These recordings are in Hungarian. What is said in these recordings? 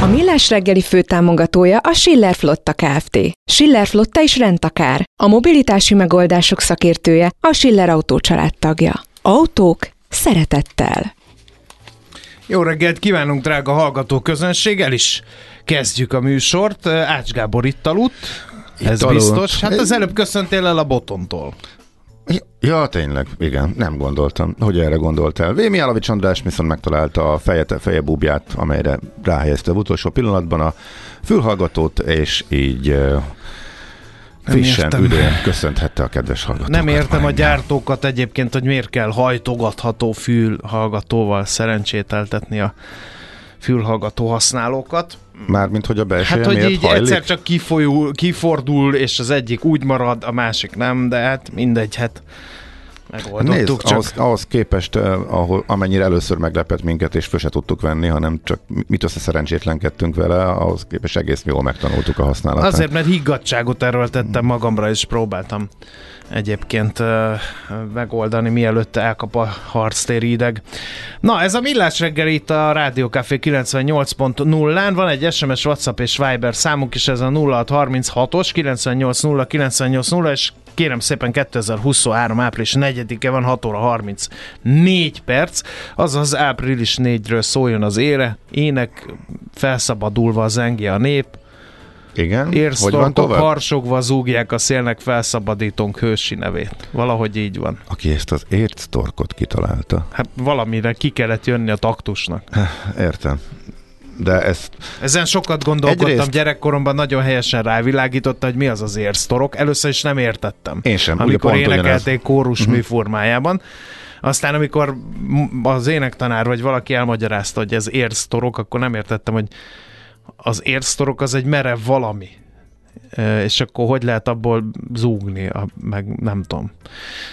A Millás reggeli főtámogatója a Schiller Flotta Kft. Schiller Flotta is rendtakár. A mobilitási megoldások szakértője a Schiller Autó tagja. Autók szeretettel. Jó reggelt kívánunk, drága hallgató közönség, el is kezdjük a műsort. Ács Gábor itt aludt, ez aludt. biztos. Hát az előbb köszöntél el a botontól. Ja, tényleg, igen, nem gondoltam, hogy erre gondoltál. Vémi Állavics András viszont megtalálta a feje, feje búbját, amelyre ráhelyezte az utolsó pillanatban a fülhallgatót, és így uh, frissen, értem. köszönthette a kedves hallgatókat. Nem értem a gyártókat egyébként, hogy miért kell hajtogatható fülhallgatóval szerencsételtetni a fülhallgató használókat. Mármint, hogy a belső Hát, hogy miért így hajlik? egyszer csak kifolyul, kifordul, és az egyik úgy marad, a másik nem, de hát mindegy, hát megoldottuk Nézd, csak. ahhoz, ahhoz képest, eh, ahol, amennyire először meglepett minket, és föl se tudtuk venni, hanem csak mit össze szerencsétlenkedtünk vele, ahhoz képest egész jól megtanultuk a használatát. Azért, mert higgadtságot erőltettem magamra, és próbáltam egyébként megoldani, mielőtt elkap a harctéri ideg. Na, ez a millás reggel itt a Rádió Café 98.0-án. Van egy SMS, WhatsApp és Viber számunk is, ez a 0636-os 980 980 és kérem szépen 2023. április 4-e van 6 óra 34 perc, azaz április 4-ről szóljon az ére, ének felszabadulva zengi a nép, Igen? Tovább? harsogva zúgják a szélnek felszabadítónk hősi nevét. Valahogy így van. Aki ezt az érctorkot kitalálta. Hát valamire ki kellett jönni a taktusnak. Értem. De ezt Ezen sokat gondolkodtam Egyrészt- gyerekkoromban, nagyon helyesen rávilágította, hogy mi az az érztorok. Először is nem értettem. Én sem, ugye Amikor ugyanez. énekelték kórus uh-huh. műformájában. Aztán amikor az énektanár vagy valaki elmagyarázta, hogy ez érztorok, akkor nem értettem, hogy az érztorok az egy merev valami. És akkor hogy lehet abból zúgni, a, meg nem tudom.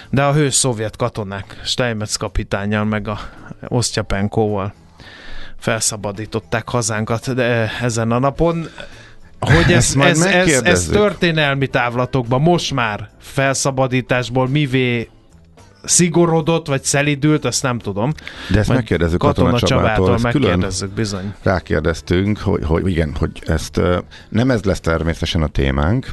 De a hős szovjet katonák Steinmetz kapitányjal, meg a Osztyapenkóval felszabadították hazánkat de ezen a napon. Hogy ez, ez, ez, ez megkérdezzük. történelmi távlatokban most már felszabadításból mivé szigorodott, vagy szelidült, azt nem tudom. De ezt Majd megkérdezzük Katona Katona Csabától. Csabától megkérdezzük, bizony. rákérdeztünk, hogy, hogy igen, hogy ezt nem ez lesz természetesen a témánk,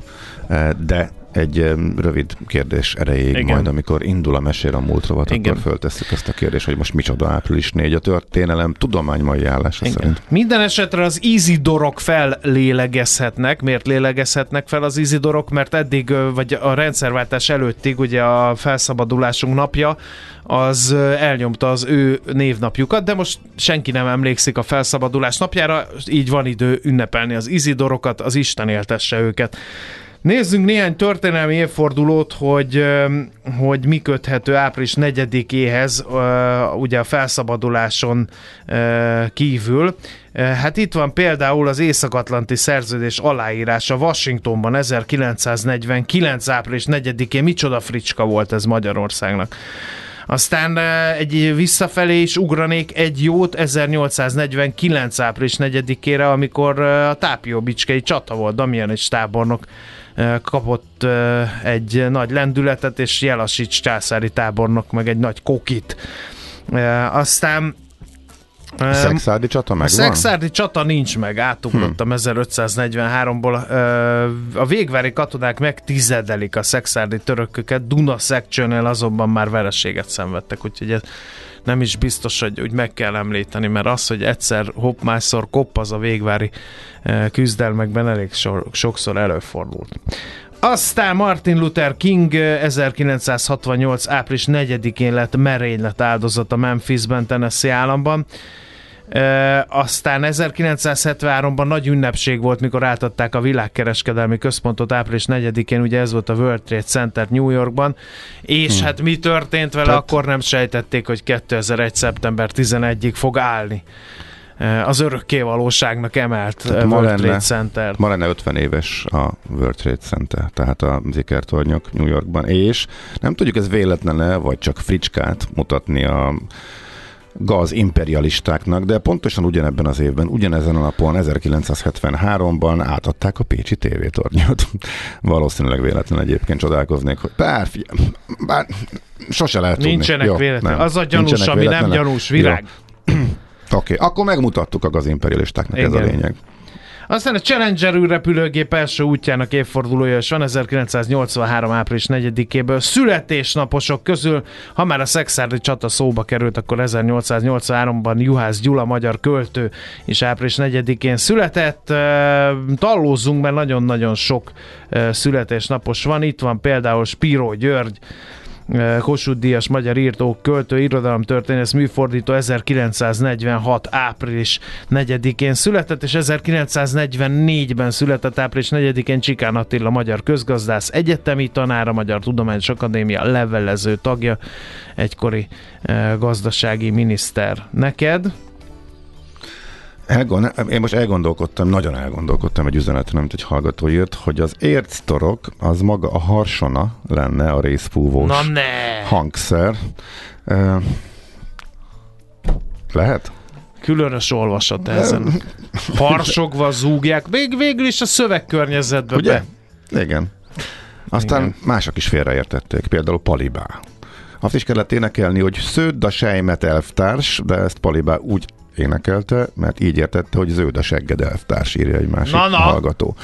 de egy rövid kérdés erejéig Igen. majd, amikor indul a mesél a múlt rovat, Igen. akkor föltesszük ezt a kérdést, hogy most micsoda április 4 a történelem tudomány mai állása Igen. szerint. Minden esetre az Izidorok fellélegezhetnek. Miért lélegezhetnek fel az Izidorok? Mert eddig, vagy a rendszerváltás előttig, ugye a felszabadulásunk napja, az elnyomta az ő névnapjukat, de most senki nem emlékszik a felszabadulás napjára, így van idő ünnepelni az Izidorokat, az Isten éltesse őket. Nézzünk néhány történelmi évfordulót, hogy, hogy mi köthető április 4-éhez, ö, ugye a felszabaduláson kívül. Hát itt van például az Észak-Atlanti Szerződés aláírása Washingtonban 1949. április 4-én. Micsoda fricska volt ez Magyarországnak. Aztán egy visszafelé is ugranék egy jót 1849. április 4-ére, amikor a Tápióbicskei csata volt, Damian és tábornok kapott egy nagy lendületet, és Jelasics császári tábornok meg egy nagy kokit. Aztán Szexárdi csata megvan? A Szexárdi csata nincs meg, átugrottam hmm. 1543-ból. A végvári katonák megtizedelik a Szexárdi törököket, Duna Szekcsönél azonban már vereséget szenvedtek, úgyhogy ez nem is biztos, hogy úgy meg kell említeni, mert az, hogy egyszer hopp, másszor kopp, az a végvári küzdelmekben elég sor, sokszor előfordult. Aztán Martin Luther King 1968. április 4-én lett merénylet áldozata Memphisben, Tennessee államban. E, aztán 1973-ban nagy ünnepség volt, mikor átadták a világkereskedelmi központot április 4-én, ugye ez volt a World Trade Center New Yorkban, és hmm. hát mi történt vele, Tehát... akkor nem sejtették, hogy 2001. szeptember 11-ig fog állni az örökké valóságnak emelt tehát World lenne, Trade Center. Ma lenne 50 éves a World Trade Center, tehát a zikertornyok New Yorkban, és nem tudjuk ez véletlen vagy csak fricskát mutatni a gaz imperialistáknak, de pontosan ugyanebben az évben, ugyanezen a napon, 1973-ban átadták a Pécsi tévétornyot. Valószínűleg véletlen egyébként csodálkoznék, hogy bár, bár sose lehet Nincsenek tudni. véletlen. Az a gyanús, ami nem gyanús, virág. Oké, okay. akkor megmutattuk a gazimperialistáknak ez a lényeg. Aztán a Challenger űrrepülőgép első útjának évfordulója is van 1983. április 4-éből. Születésnaposok közül, ha már a szexárdi csata szóba került, akkor 1883-ban Juhász Gyula, magyar költő, és április 4-én született. Tallózzunk, mert nagyon-nagyon sok születésnapos van. Itt van például Spiro György, Kossuth Díjas magyar írtó, költő, irodalomtörténész, műfordító 1946. április 4-én született, és 1944-ben született április 4-én Csikán Attila magyar közgazdász, egyetemi tanára, Magyar Tudományos Akadémia levelező tagja, egykori gazdasági miniszter. Neked? Elgond, én most elgondolkodtam, nagyon elgondolkodtam egy üzeneten, amit egy hallgató írt, hogy az érctorok az maga a harsona lenne a részfúvós Na ne. hangszer. Uh, lehet? Különös olvasat ezen. Harsogva zúgják, még végül is a szövegkörnyezetbe Ugye? be. Igen. Aztán Igen. mások is félreértették, például Palibá. Azt is kellett énekelni, hogy sződ a sejmet elvtárs, de ezt Palibá úgy énekelte, mert így értette, hogy zöld a segged elvtárs, írja egy másik na, na. hallgató.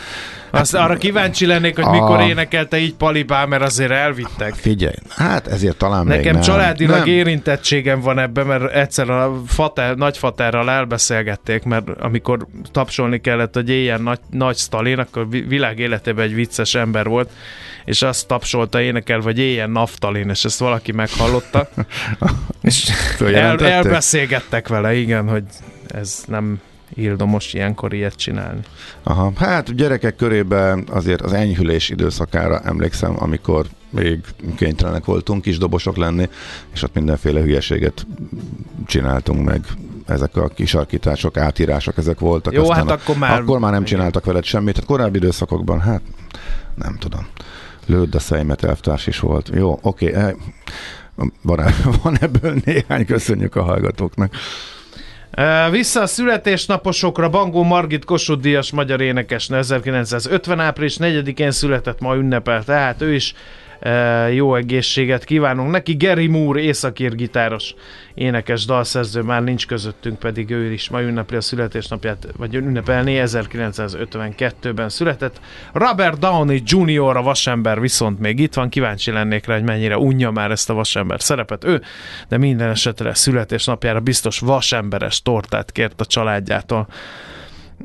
Azt arra kíváncsi lennék, hogy a... mikor énekelte így Palibá, mert azért elvittek. Figyelj, hát ezért talán Nekem még nem. családilag nem. érintettségem van ebben, mert egyszer a fater, nagyfaterral elbeszélgették, mert amikor tapsolni kellett, hogy éljen nagy, nagy Stalin, akkor világ életében egy vicces ember volt, és azt tapsolta énekel, vagy éljen naftalin, és ezt valaki meghallotta. és el, elbeszélgettek vele, igen, hogy ez nem ildomos ilyenkor ilyet csinálni. Aha, hát gyerekek körében azért az enyhülés időszakára emlékszem, amikor még kénytelenek voltunk kis dobosok lenni, és ott mindenféle hülyeséget csináltunk meg. Ezek a kisarkítások, átírások, ezek voltak. Jó, Aztán hát akkor már... Akkor már nem csináltak veled semmit. Tehát korábbi időszakokban, hát nem tudom. Lőd a szemet, elvtárs is volt. Jó, oké. Okay. Eh, van ebből néhány, köszönjük a hallgatóknak. Vissza a születésnaposokra. Bangó Margit Kossuth Díjas magyar énekesnő. 1950 április 4-én született, ma ünnepel, tehát ő is jó egészséget kívánunk neki. Gary Moore, északír gitáros, énekes, dalszerző már nincs közöttünk, pedig ő is ma ünnepli a születésnapját, vagy ünnepelni 1952-ben született. Robert Downey Jr. a vasember viszont még itt van, kíváncsi lennék rá, hogy mennyire unja már ezt a vasember szerepet ő, de minden esetre születésnapjára biztos vasemberes tortát kért a családjától.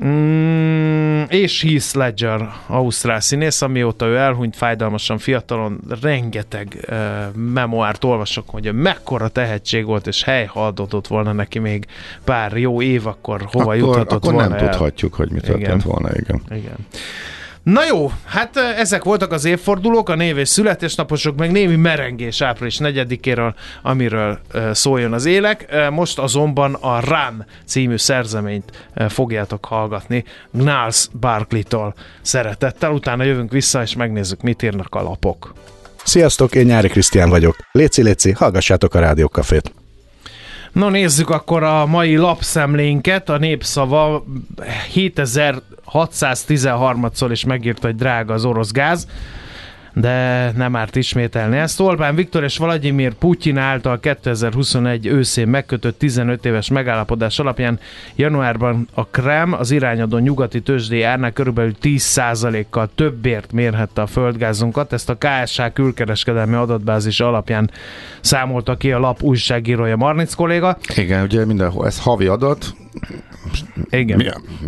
Mm, és Heath Ledger, ausztrál színész, amióta ő elhunyt fájdalmasan fiatalon, rengeteg uh, memoárt olvasok, hogy mekkora tehetség volt, és helyhaldott volna neki még pár jó év, akkor hova akkor, juthatott akkor volna nem el. tudhatjuk, hogy mi történt igen. volna, igen. igen. Na jó, hát ezek voltak az évfordulók, a név és születésnaposok, meg némi merengés április 4-éről, amiről szóljon az élek. Most azonban a Run című szerzeményt fogjátok hallgatni Gnals Barkley-tól szeretettel. Utána jövünk vissza, és megnézzük, mit írnak a lapok. Sziasztok, én Nyári Krisztián vagyok. Léci, léci, hallgassátok a Rádiókafét. No nézzük akkor a mai lapszemlénket. A népszava 7613-szor is megírta, hogy drága az orosz gáz de nem árt ismételni ezt. Orbán Viktor és Vladimir Putyin által 2021 őszén megkötött 15 éves megállapodás alapján januárban a Krem az irányadó nyugati tőzsdei árnál körülbelül 10%-kal többért mérhette a földgázunkat. Ezt a KSH külkereskedelmi adatbázis alapján számolta ki a lap újságírója Marnic kolléga. Igen, ugye mindenhol, ez havi adat, igen. Mi,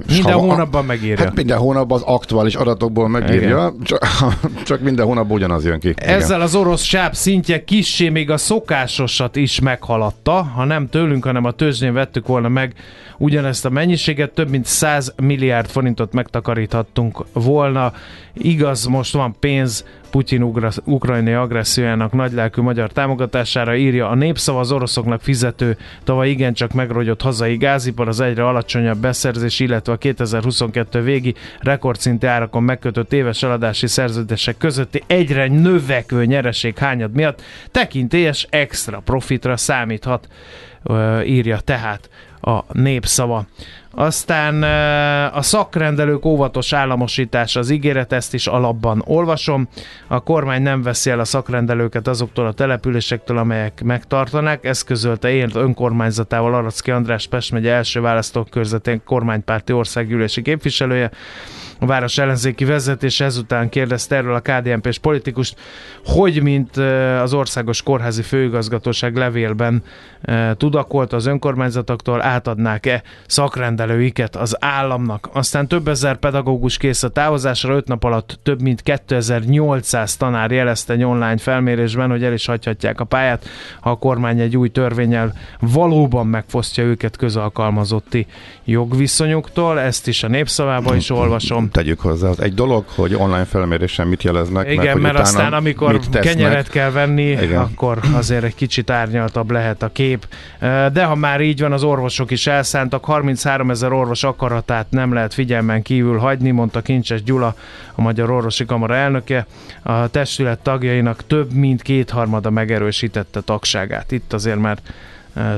minden ha, hónapban megírja. Hát minden hónapban az aktuális adatokból megírja, csak, csak minden hónapban ugyanaz jön ki. Ezzel Igen. az orosz sáb szintje kissé még a szokásosat is meghaladta. Ha nem tőlünk, hanem a tőzsdén vettük volna meg ugyanezt a mennyiséget, több mint 100 milliárd forintot megtakaríthattunk volna. Igaz, most van pénz, Putyin ugra, ukrajnai agressziójának nagylelkű magyar támogatására írja a népszava az oroszoknak fizető, tavaly igencsak megrogyott hazai gázipar, az egyre alacsonyabb beszerzés, illetve a 2022 végi rekordszintű árakon megkötött éves eladási szerződések közötti egyre növekvő nyereség hányad miatt tekintélyes extra profitra számíthat, írja tehát a népszava. Aztán a szakrendelők óvatos államosítása az ígéret, ezt is alapban olvasom. A kormány nem veszi el a szakrendelőket azoktól a településektől, amelyek megtartanák. Ezt közölte én önkormányzatával Aracki András Pest megye első választókörzetén kormánypárti országgyűlési képviselője. A város ellenzéki vezetése ezután kérdezte erről a KDNP-s politikust, hogy mint az Országos Kórházi Főigazgatóság levélben tudakolt az önkormányzatoktól, átadnák-e szakrendelőiket az államnak. Aztán több ezer pedagógus kész a távozásra, öt nap alatt több mint 2800 tanár jelezte egy online felmérésben, hogy el is hagyhatják a pályát, ha a kormány egy új törvényel valóban megfosztja őket közalkalmazotti jogviszonyuktól. Ezt is a népszavában is olvasom tegyük hozzá. Az egy dolog, hogy online felmérésen mit jeleznek. Igen, meg, mert aztán amikor kenyeret kell venni, Igen. akkor azért egy kicsit árnyaltabb lehet a kép. De ha már így van, az orvosok is elszántak, 33 ezer orvos akaratát nem lehet figyelmen kívül hagyni, mondta Kincses Gyula, a Magyar Orvosi Kamara elnöke. A testület tagjainak több mint kétharmada megerősítette tagságát. Itt azért már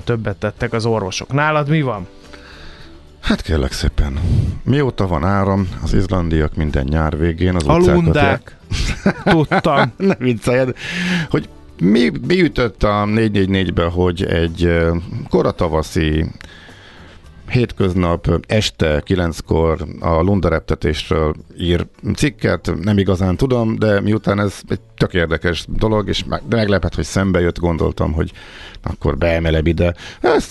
többet tettek az orvosok. Nálad mi van? Hát kérlek szépen. Mióta van áram, az izlandiak minden nyár végén az Alundák. Tudtam. ne vicceljed. Hogy mi, mi ütött a 444-be, hogy egy koratavaszi hétköznap este kilenckor a lundareptetésről ír cikket, nem igazán tudom, de miután ez egy tök érdekes dolog, és de meglepett, hogy szembe jött, gondoltam, hogy akkor beemeleb ide. Ez,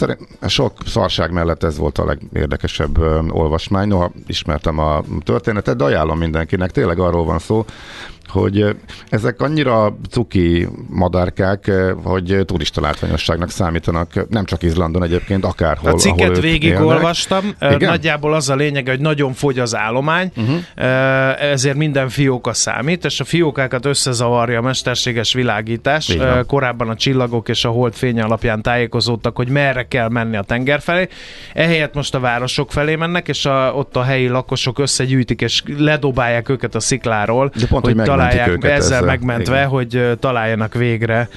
sok szarság mellett ez volt a legérdekesebb olvasmány. Noha ismertem a történetet, de ajánlom mindenkinek. Tényleg arról van szó, hogy ezek annyira cuki madárkák, hogy turista látványosságnak számítanak, nem csak Izlandon egyébként, akárhol. A cikket végigolvastam, nagyjából az a lényeg, hogy nagyon fogy az állomány, uh-huh. ezért minden fióka számít, és a fiókákat összezavarja a mesterséges világítás. Korábban a csillagok és a hold fénye alapján tájékozódtak, hogy merre kell menni a tenger felé. Ehelyett most a városok felé mennek, és a, ott a helyi lakosok összegyűjtik, és ledobálják őket a szikláról, De pont, hogy, hogy találják őket ezzel, ezzel megmentve, igen. hogy találjanak végre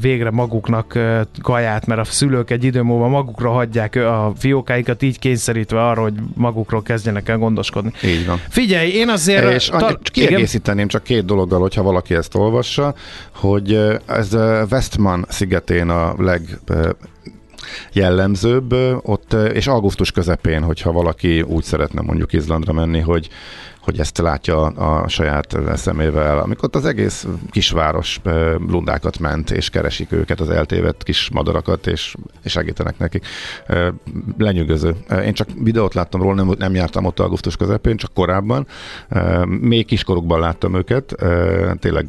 végre maguknak kaját, mert a szülők egy idő múlva magukra hagyják a fiókáikat, így kényszerítve arra, hogy magukról kezdjenek el gondoskodni. Így van. Figyelj, én azért... És ta... kiegészíteném csak két dologgal, hogyha valaki ezt olvassa, hogy ez Westman szigetén a leg jellemzőbb ott, és augusztus közepén, hogyha valaki úgy szeretne mondjuk Izlandra menni, hogy hogy ezt látja a saját szemével, amikor az egész kisváros lundákat ment, és keresik őket, az eltévedt kis madarakat, és, és segítenek nekik. Lenyűgöző. Én csak videót láttam róla, nem, nem jártam ott augusztus közepén, csak korábban. Még kiskorukban láttam őket, tényleg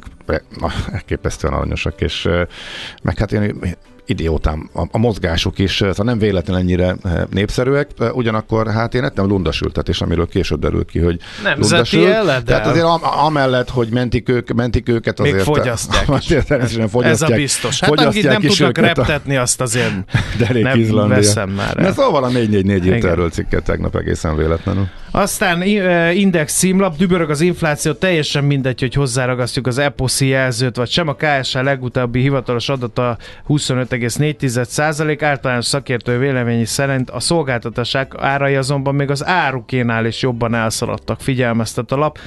elképesztően aranyosak, és meg hát én idiótám a, a mozgásuk is, szóval nem véletlen ennyire eh, népszerűek, ugyanakkor hát én ettem lundasültetés, amiről később derül ki, hogy Nemzeti eledel. Tehát azért am, amellett, hogy mentik, ők, mentik őket azért. Még fogyasztják azért fogyasztják. Ez a biztos. Hát akik nem tudnak reptetni, a... azt azért nem Izlandia. veszem már el. Mert szóval a 444 írt erről cikket tegnap egészen véletlenül. Aztán index címlap, dübörög az infláció, teljesen mindegy, hogy hozzáragasztjuk az EPOSZI jelzőt, vagy sem. A KSH legutóbbi hivatalos adata 25 2,4%, általános szakértő véleményi szerint a szolgáltatások árai azonban még az árukénál is jobban elszaladtak, figyelmeztet a lap.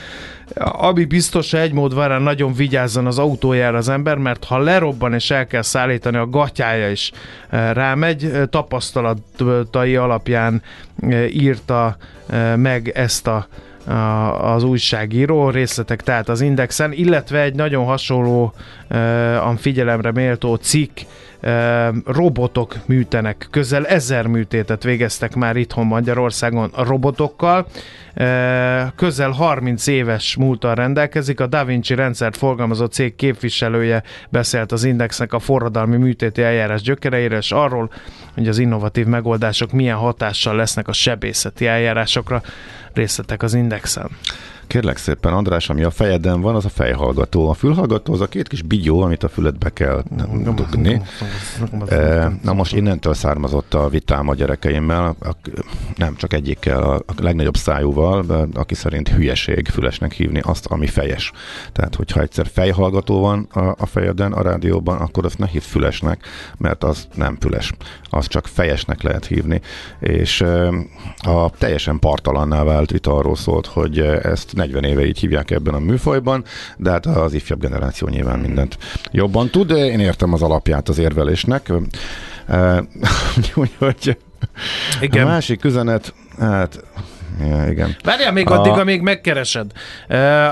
Ami biztos, egy mód van, nagyon vigyázzon az autójára az ember, mert ha lerobban és el kell szállítani, a gatyája is eh, rámegy. Tapasztalatai alapján eh, írta eh, meg ezt a az újságíró, részletek tehát az Indexen, illetve egy nagyon hasonló, uh, figyelemre méltó cikk robotok műtenek. Közel ezer műtétet végeztek már itthon Magyarországon a robotokkal. Közel 30 éves múltal rendelkezik. A Da Vinci rendszert forgalmazó cég képviselője beszélt az Indexnek a forradalmi műtéti eljárás gyökereire, és arról, hogy az innovatív megoldások milyen hatással lesznek a sebészeti eljárásokra. Részletek az Indexen. Kérlek szépen, András, ami a fejeden van, az a fejhallgató. A fülhallgató az a két kis bigyó, amit a füledbe kell dugni. Na most innentől származott a vitám a gyerekeimmel, nem csak egyikkel, a legnagyobb szájúval, aki szerint hülyeség fülesnek hívni azt, ami fejes. Tehát, hogyha egyszer fejhallgató van a fejeden, a rádióban, akkor azt ne hív fülesnek, mert az nem füles. Az csak fejesnek lehet hívni. És a teljesen partalanná vált vita arról szólt, hogy ezt 40 éve így hívják ebben a műfajban, de hát az ifjabb generáció nyilván mindent jobban tud. Én értem az alapját az érvelésnek. Úgyhogy Igen. a másik üzenet, hát Ja, igen. Várjál még a... addig, amíg megkeresed.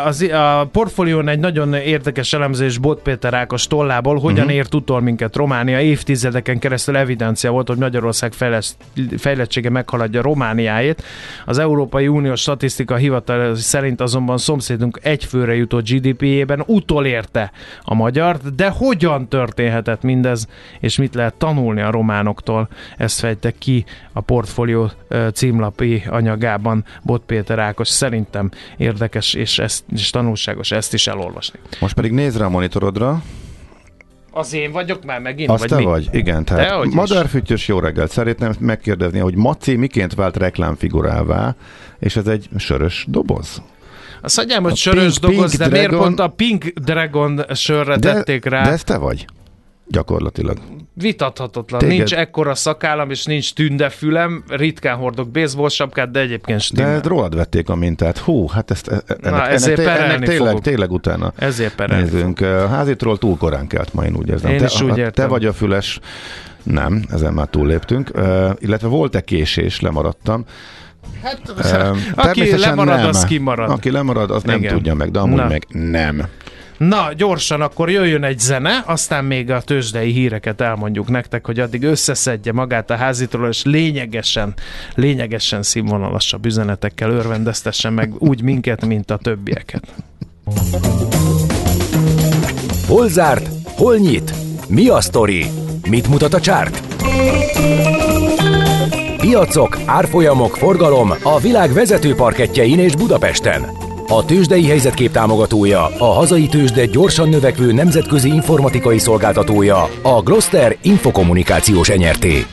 Az, a portfólión egy nagyon érdekes elemzés Bot Péter Ákos tollából, hogyan uh-huh. ért utol minket Románia. Évtizedeken keresztül evidencia volt, hogy Magyarország fejlesz, fejlettsége meghaladja Romániáét. Az Európai Unió statisztika hivatal szerint azonban szomszédunk egyfőre jutó GDP-jében utolérte a magyar, de hogyan történhetett mindez, és mit lehet tanulni a románoktól? Ezt fejtek ki a portfólió címlapi anyagában van Bot Péter Ákos. Szerintem érdekes és, ezt, és tanulságos ezt is elolvasni. Most pedig nézd rá a monitorodra. Az én vagyok már megint? Azt vagy te mi? vagy, igen. Tehát madárfüttyös jó reggelt. Szeretném megkérdezni, hogy Maci miként vált reklámfigurává, és ez egy sörös doboz? Azt mondjam, hogy a sörös pink, doboz, pink de Dragon... miért pont a Pink Dragon sörre de, tették rá? De ez te vagy gyakorlatilag. Vitathatatlan. Téged... Nincs ekkora szakállam, és nincs tündefülem, ritkán hordok baseball sapkát, de egyébként stimmel. De rólad vették a mintát. Hú, hát ezt e- ennek, Na, ezért ennek, ennek tényleg, fogok. tényleg utána ezért nézünk. Házitról túl korán kelt ma, én úgy érzem. Én te, is úgy értem. Te vagy a füles, nem, ezen már túlléptünk. Uh, illetve volt-e késés, lemaradtam. Hát, uh, aki lemarad, nem. az kimarad. Aki lemarad, az Igen. nem tudja meg, de amúgy Na. meg nem. Na, gyorsan akkor jöjjön egy zene, aztán még a tőzsdei híreket elmondjuk nektek, hogy addig összeszedje magát a házitról, és lényegesen, lényegesen színvonalasabb üzenetekkel örvendeztessen meg úgy minket, mint a többieket. Hol zárt? Hol nyit? Mi a sztori? Mit mutat a csárt? Piacok, árfolyamok, forgalom a világ vezető parketjein és Budapesten. A tőzsdei helyzetkép támogatója, a hazai tőzsde gyorsan növekvő nemzetközi informatikai szolgáltatója, a Gloster Infokommunikációs Enyerté.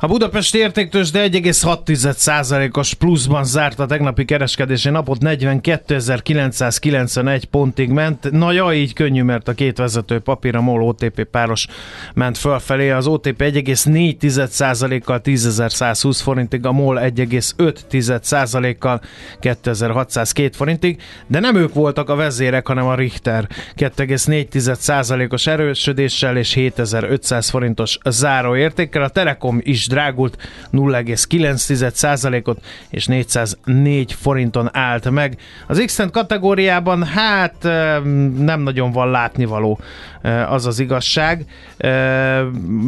A Budapest értéktős de 1,6%-os pluszban zárt a tegnapi kereskedési napot, 42.991 pontig ment. Na ja, így könnyű, mert a két vezető papír, a MOL OTP páros ment fölfelé. Az OTP 1,4%-kal 10.120 forintig, a MOL 1,5%-kal 2.602 forintig, de nem ők voltak a vezérek, hanem a Richter 2,4%-os erősödéssel és 7500 forintos záróértékkel. A Telekom is drágult 0,9%-ot és 404 forinton állt meg. Az x kategóriában hát nem nagyon van látnivaló az az igazság.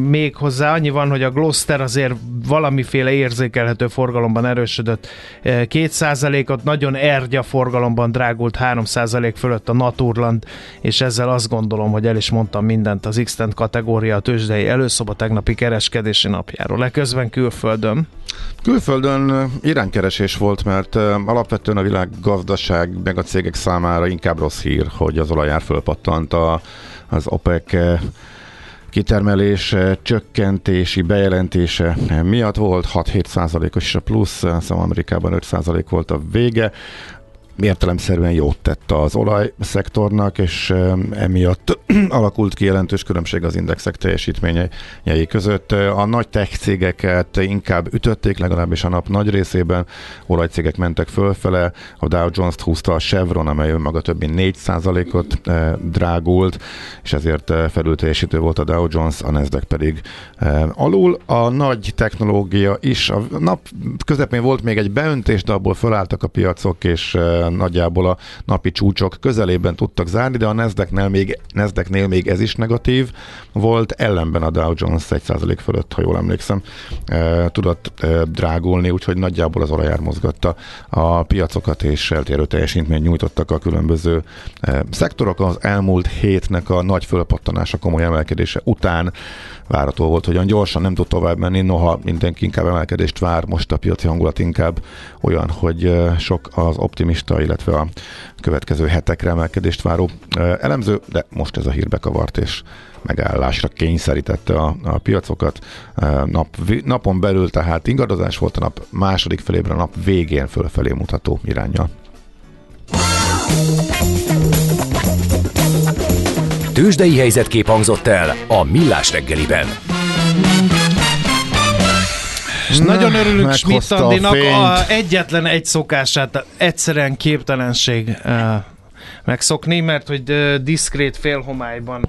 Méghozzá annyi van, hogy a Gloster azért valamiféle érzékelhető forgalomban erősödött 2%-ot, nagyon ergya forgalomban drágult 3% fölött a Naturland, és ezzel azt gondolom, hogy el is mondtam mindent az x kategória a tőzsdei előszoba tegnapi kereskedési napjáról közben külföldön? Külföldön iránykeresés volt, mert alapvetően a világ gazdaság meg a cégek számára inkább rossz hír, hogy az olajár fölpattant a, az OPEC kitermelés csökkentési bejelentése miatt volt 6-7 százalékos a plusz, szóval Amerikában 5 százalék volt a vége. Értelemszerűen jót tett az olajszektornak, és emiatt alakult ki jelentős különbség az indexek teljesítményei között. A nagy tech cégeket inkább ütötték, legalábbis a nap nagy részében. Olajcégek mentek fölfele, a Dow Jones-t húzta a Chevron, amely önmaga több mint 4%-ot drágult, és ezért felül teljesítő volt a Dow Jones, a Nasdaq pedig alul. A nagy technológia is, a nap közepén volt még egy beöntés, de abból fölálltak a piacok, és nagyjából a napi csúcsok közelében tudtak zárni, de a Nasdaqnél még, Nasdaqnél még ez is negatív volt, ellenben a Dow Jones 1% fölött, ha jól emlékszem, tudott drágulni, úgyhogy nagyjából az olajár mozgatta a piacokat, és eltérő teljesítményt nyújtottak a különböző szektorok. Az elmúlt hétnek a nagy fölpattanása, komoly emelkedése után várható volt, hogy olyan gyorsan nem tud tovább menni, noha mindenki inkább emelkedést vár, most a piaci hangulat inkább olyan, hogy sok az optimista, illetve a következő hetekre emelkedést váró elemző, de most ez a hír bekavart, és megállásra kényszerítette a, a piacokat. Nap, napon belül tehát ingadozás volt a nap második felében, a nap végén fölfelé mutató irányjal. Tőzsdei helyzetkép hangzott el a Millás reggeliben. És Na, nagyon örülünk Schmidt Andinak a egyetlen egy szokását, egyszerűen képtelenség uh, megszokni, mert hogy uh, diszkrét félhomályban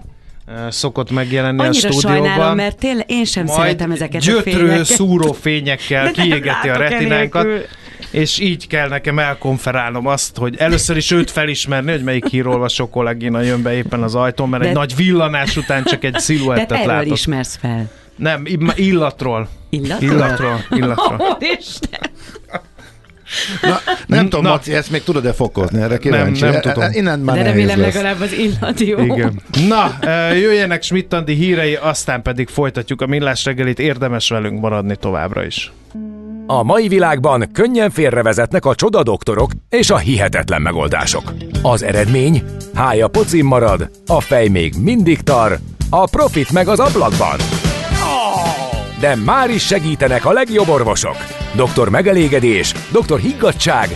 szokott megjelenni Annyira a stúdióban. sajnálom, mert tényleg én sem Majd szeretem ezeket gyötrő, a fényeket. szúró fényekkel kiégeti a retinánkat. enélkül. És így kell nekem elkonferálnom azt, hogy először is őt felismerni, hogy melyik hírolvasó kollégina jön be éppen az ajtón, mert De- egy nagy villanás után csak egy De sziluettet te erről látok. ismersz fel. Nem, illatról. Illatról? Illatról. illatról. Úristen! Na, nem tudom, Na. Maci, ezt még tudod-e fokozni? Erre kíváncsi. nem tudom. Innen már De remélem lesz. legalább az illat jó. Igen. Na, eh, jöjjenek Schmidt-Andi hírei, aztán pedig folytatjuk a millás reggelit. Érdemes velünk maradni továbbra is. A mai világban könnyen félrevezetnek a csoda doktorok és a hihetetlen megoldások. Az eredmény? Hája pocim marad, a fej még mindig tar, a profit meg az ablakban. De már is segítenek a legjobb orvosok. Doktor megelégedés, doktor higgadság,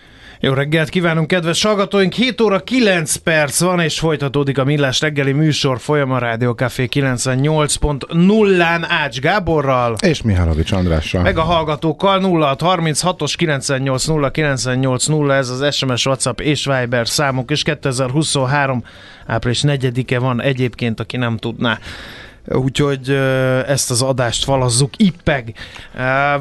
Jó reggelt kívánunk, kedves hallgatóink! 7 óra 9 perc van, és folytatódik a Millás reggeli műsor folyam a Rádió Café 98.0-án Ács Gáborral, És Mihálovics Andrással. meg a hallgatókkal 0636-os 980 980 ez az SMS, WhatsApp és Viber számunk, és 2023 április 4-e van egyébként, aki nem tudná. Úgyhogy ezt az adást falazzuk ippeg.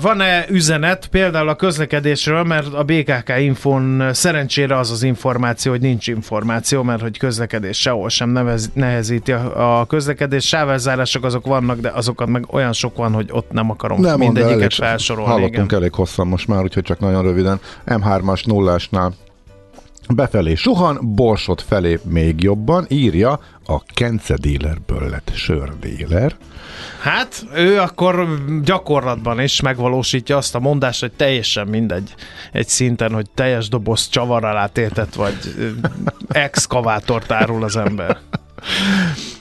Van-e üzenet például a közlekedésről, mert a BKK infon szerencsére az az információ, hogy nincs információ, mert hogy közlekedés sehol sem nevez, nehezíti a, a közlekedés. Sávelzárások azok vannak, de azokat meg olyan sok van, hogy ott nem akarom Nem mindegyiket elég- felsorolni. Hallottunk igen. elég hosszan most már, úgyhogy csak nagyon röviden. M3-as nullásnál befelé suhan, Borsot felé még jobban, írja a Kence dealerből lett sördéler. Hát, ő akkor gyakorlatban is megvalósítja azt a mondást, hogy teljesen mindegy egy szinten, hogy teljes doboz csavar alá tétet, vagy exkavátort árul az ember.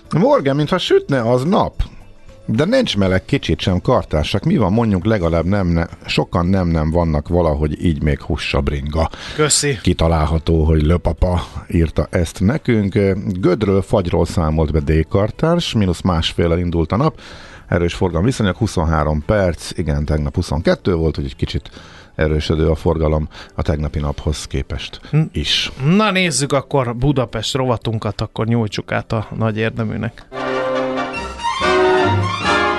Morgan, mintha sütne az nap, de nincs meleg kicsit sem kartársak. Mi van, mondjuk legalább nem, ne, sokan nem-nem vannak valahogy így még hussa bringa. Köszi. Kitalálható, hogy Löpapa írta ezt nekünk. Gödről, fagyról számolt be D-kartárs, mínusz másféle indult a nap. Erős forgalom viszonylag 23 perc, igen, tegnap 22 volt, hogy egy kicsit erősödő a forgalom a tegnapi naphoz képest is. Na nézzük akkor Budapest rovatunkat, akkor nyújtsuk át a nagy érdeműnek.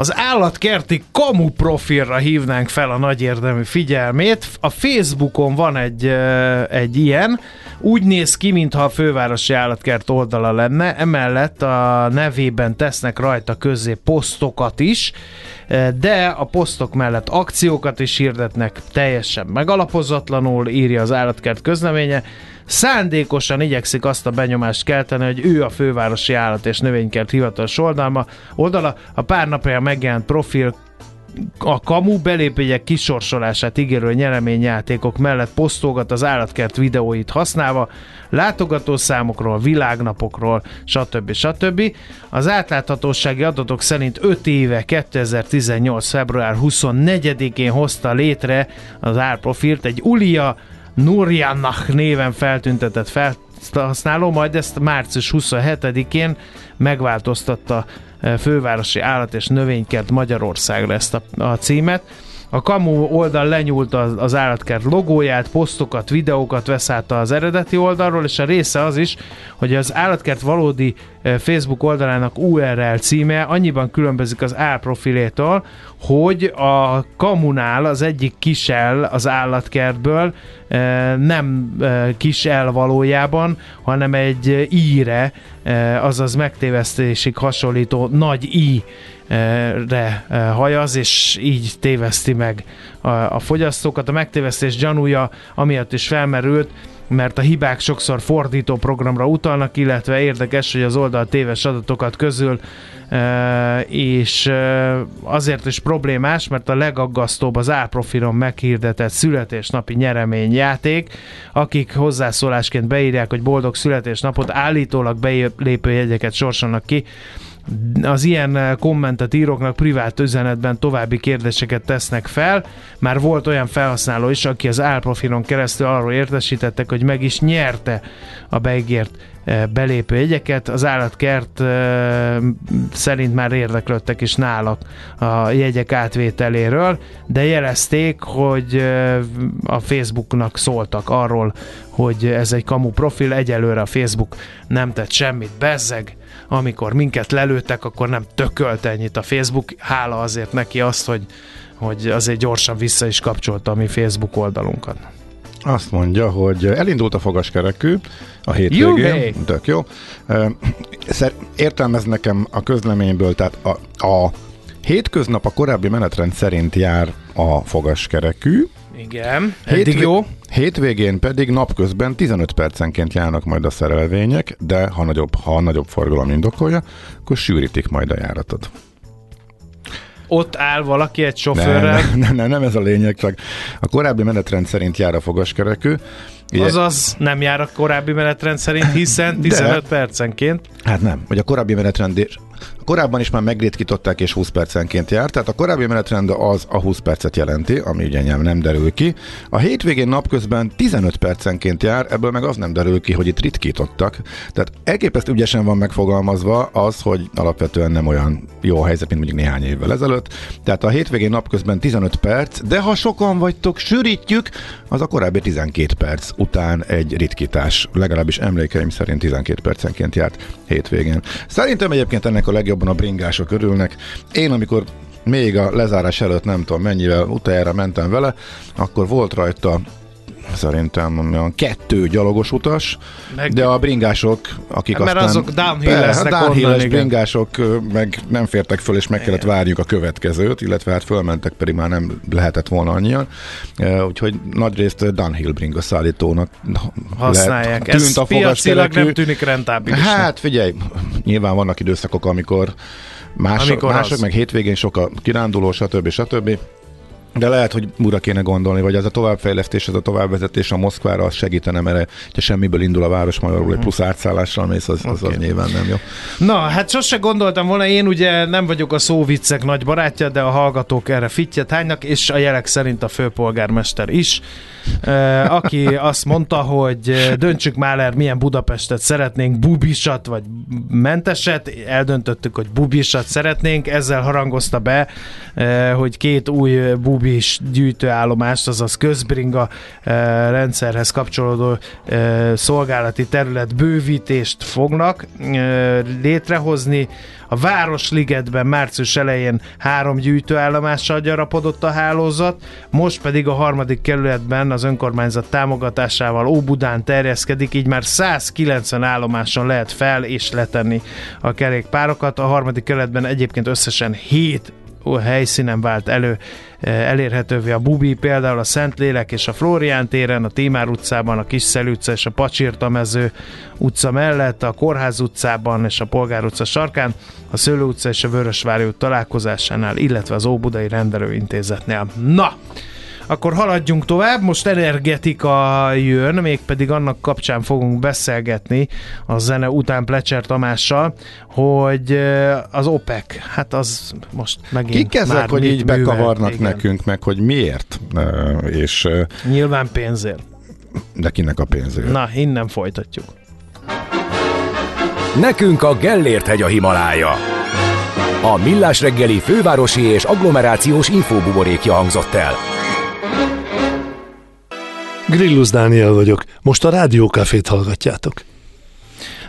Az állatkerti kamu profilra hívnánk fel a nagy érdemű figyelmét. A Facebookon van egy, egy ilyen, úgy néz ki, mintha a fővárosi állatkert oldala lenne, emellett a nevében tesznek rajta közzé posztokat is, de a posztok mellett akciókat is hirdetnek teljesen megalapozatlanul, írja az állatkert közleménye, szándékosan igyekszik azt a benyomást kelteni, hogy ő a fővárosi állat és növénykert hivatalos oldalma, oldala. A pár napja megjelent profil a kamu belépőjek kisorsolását ígérő nyereményjátékok mellett posztolgat az állatkert videóit használva, látogatószámokról, világnapokról, stb. stb. Az átláthatósági adatok szerint 5 éve 2018. február 24-én hozta létre az árprofilt egy Ulia Nurjanach néven feltüntetett felhasználó, majd ezt március 27-én megváltoztatta eh, fővárosi állat és növénykert Magyarországra ezt a, a címet. A Kamu oldal lenyúlt az, az állatkert logóját, posztokat, videókat vesz át az eredeti oldalról, és a része az is, hogy az állatkert valódi Facebook oldalának URL címe annyiban különbözik az álprofilétól, hogy a Kamunál az egyik kisel az állatkertből eh, nem eh, kisel valójában, hanem egy íre, azaz megtévesztésig hasonlító nagy i re hajaz, és így téveszti meg a, a fogyasztókat. A megtévesztés gyanúja amiatt is felmerült, mert a hibák sokszor fordító programra utalnak, illetve érdekes, hogy az oldal téves adatokat közül, és azért is problémás, mert a legaggasztóbb az álprofilon meghirdetett születésnapi nyereményjáték, akik hozzászólásként beírják, hogy boldog születésnapot, állítólag belépő jegyeket sorsolnak ki, az ilyen eh, kommentet íróknak privát üzenetben további kérdéseket tesznek fel. Már volt olyan felhasználó is, aki az álprofilon keresztül arról értesítettek, hogy meg is nyerte a beígért eh, belépő jegyeket. Az állatkert eh, szerint már érdeklődtek is nálak a jegyek átvételéről, de jelezték, hogy a Facebooknak szóltak arról, hogy ez egy kamu profil, egyelőre a Facebook nem tett semmit, bezzeg, amikor minket lelőttek, akkor nem tökölt ennyit a Facebook. Hála azért neki azt, hogy, hogy azért gyorsan vissza is kapcsolta a mi Facebook oldalunkat. Azt mondja, hogy elindult a fogaskerekű a hétvégén. Tök jó. Értelmez nekem a közleményből, tehát a, a hétköznap a korábbi menetrend szerint jár a fogaskerekű, igen, eddig Hétvég- jó. Hétvégén pedig napközben 15 percenként járnak majd a szerelvények, de ha nagyobb, ha nagyobb forgalom indokolja, akkor sűrítik majd a járatot. Ott áll valaki egy sofőrrel? Nem, nem, nem, nem ez a lényeg, csak a korábbi menetrend szerint jár a fogaskerekű, Ugye? Azaz nem jár a korábbi menetrend szerint, hiszen 15 De, percenként. Hát nem, vagy a korábbi menetrend Korábban is már megritkították és 20 percenként járt, tehát a korábbi menetrend az a 20 percet jelenti, ami ugye nem derül ki. A hétvégén napközben 15 percenként jár, ebből meg az nem derül ki, hogy itt ritkítottak. Tehát elképesztő ügyesen van megfogalmazva az, hogy alapvetően nem olyan jó a helyzet, mint mondjuk néhány évvel ezelőtt. Tehát a hétvégén napközben 15 perc, de ha sokan vagytok, sűrítjük, az a korábbi 12 perc után egy ritkítás. Legalábbis emlékeim szerint 12 percenként járt hétvégén. Szerintem egyébként ennek a legjobban a bringások örülnek. Én, amikor még a lezárás előtt nem tudom mennyivel utoljára mentem vele, akkor volt rajta szerintem olyan kettő gyalogos utas, meg, de a bringások, akik mert aztán... azok downhill lesznek downhill bringások meg nem fértek föl, és meg kellett várjuk a következőt, illetve hát fölmentek, pedig már nem lehetett volna annyian. Úgyhogy nagyrészt downhill bringa szállítónak használják. Lehet, tűnt Ez a piacilag nem tűnik rentábilisnak. Hát figyelj, nyilván vannak időszakok, amikor mások, amikor mások meg hétvégén sok a kiránduló, stb. stb. De lehet, hogy újra kéne gondolni, vagy ez a továbbfejlesztés, ez a továbbvezetés a Moszkvára az segítene, mert ha semmiből indul a város magyarul, egy plusz átszállással mész, az, az, okay. az nyilván nem jó. Na, hát sose gondoltam volna, én ugye nem vagyok a szóviccek nagy barátja, de a hallgatók erre fittyet hánynak, és a jelek szerint a főpolgármester is. Aki azt mondta, hogy döntsük már el, milyen Budapestet szeretnénk, bubisat vagy menteset. Eldöntöttük, hogy bubisat szeretnénk, ezzel harangozta be, hogy két új bubis gyűjtőállomást, azaz közbringa rendszerhez kapcsolódó szolgálati terület bővítést fognak létrehozni. A Városligetben március elején három gyűjtőállomással gyarapodott a hálózat, most pedig a harmadik kerületben az önkormányzat támogatásával Óbudán terjeszkedik, így már 190 állomáson lehet fel és letenni a kerékpárokat. A harmadik kerületben egyébként összesen 7 helyszínen vált elő eh, elérhetővé a Bubi, például a Szentlélek és a Flórián téren, a Tímár utcában, a Kisszel utca és a Pacsirtamező utca mellett, a Kórház utcában és a Polgár utca sarkán, a Szőlő utca és a Vörösvári út találkozásánál, illetve az Óbudai Rendelőintézetnél. Na! Akkor haladjunk tovább, most energetika jön, mégpedig annak kapcsán fogunk beszélgetni a zene után Plecser Tamással, hogy az OPEC, hát az most megint Kik ezek, már hogy így művel, bekavarnak igen. nekünk, meg hogy miért? És Nyilván pénzért. de kinek a pénzért? Na, innen folytatjuk. Nekünk a Gellért hegy a Himalája. A Millás reggeli fővárosi és agglomerációs infóbuborékja hangzott el. Grillus Dániel vagyok. Most a Rádiókafét hallgatjátok.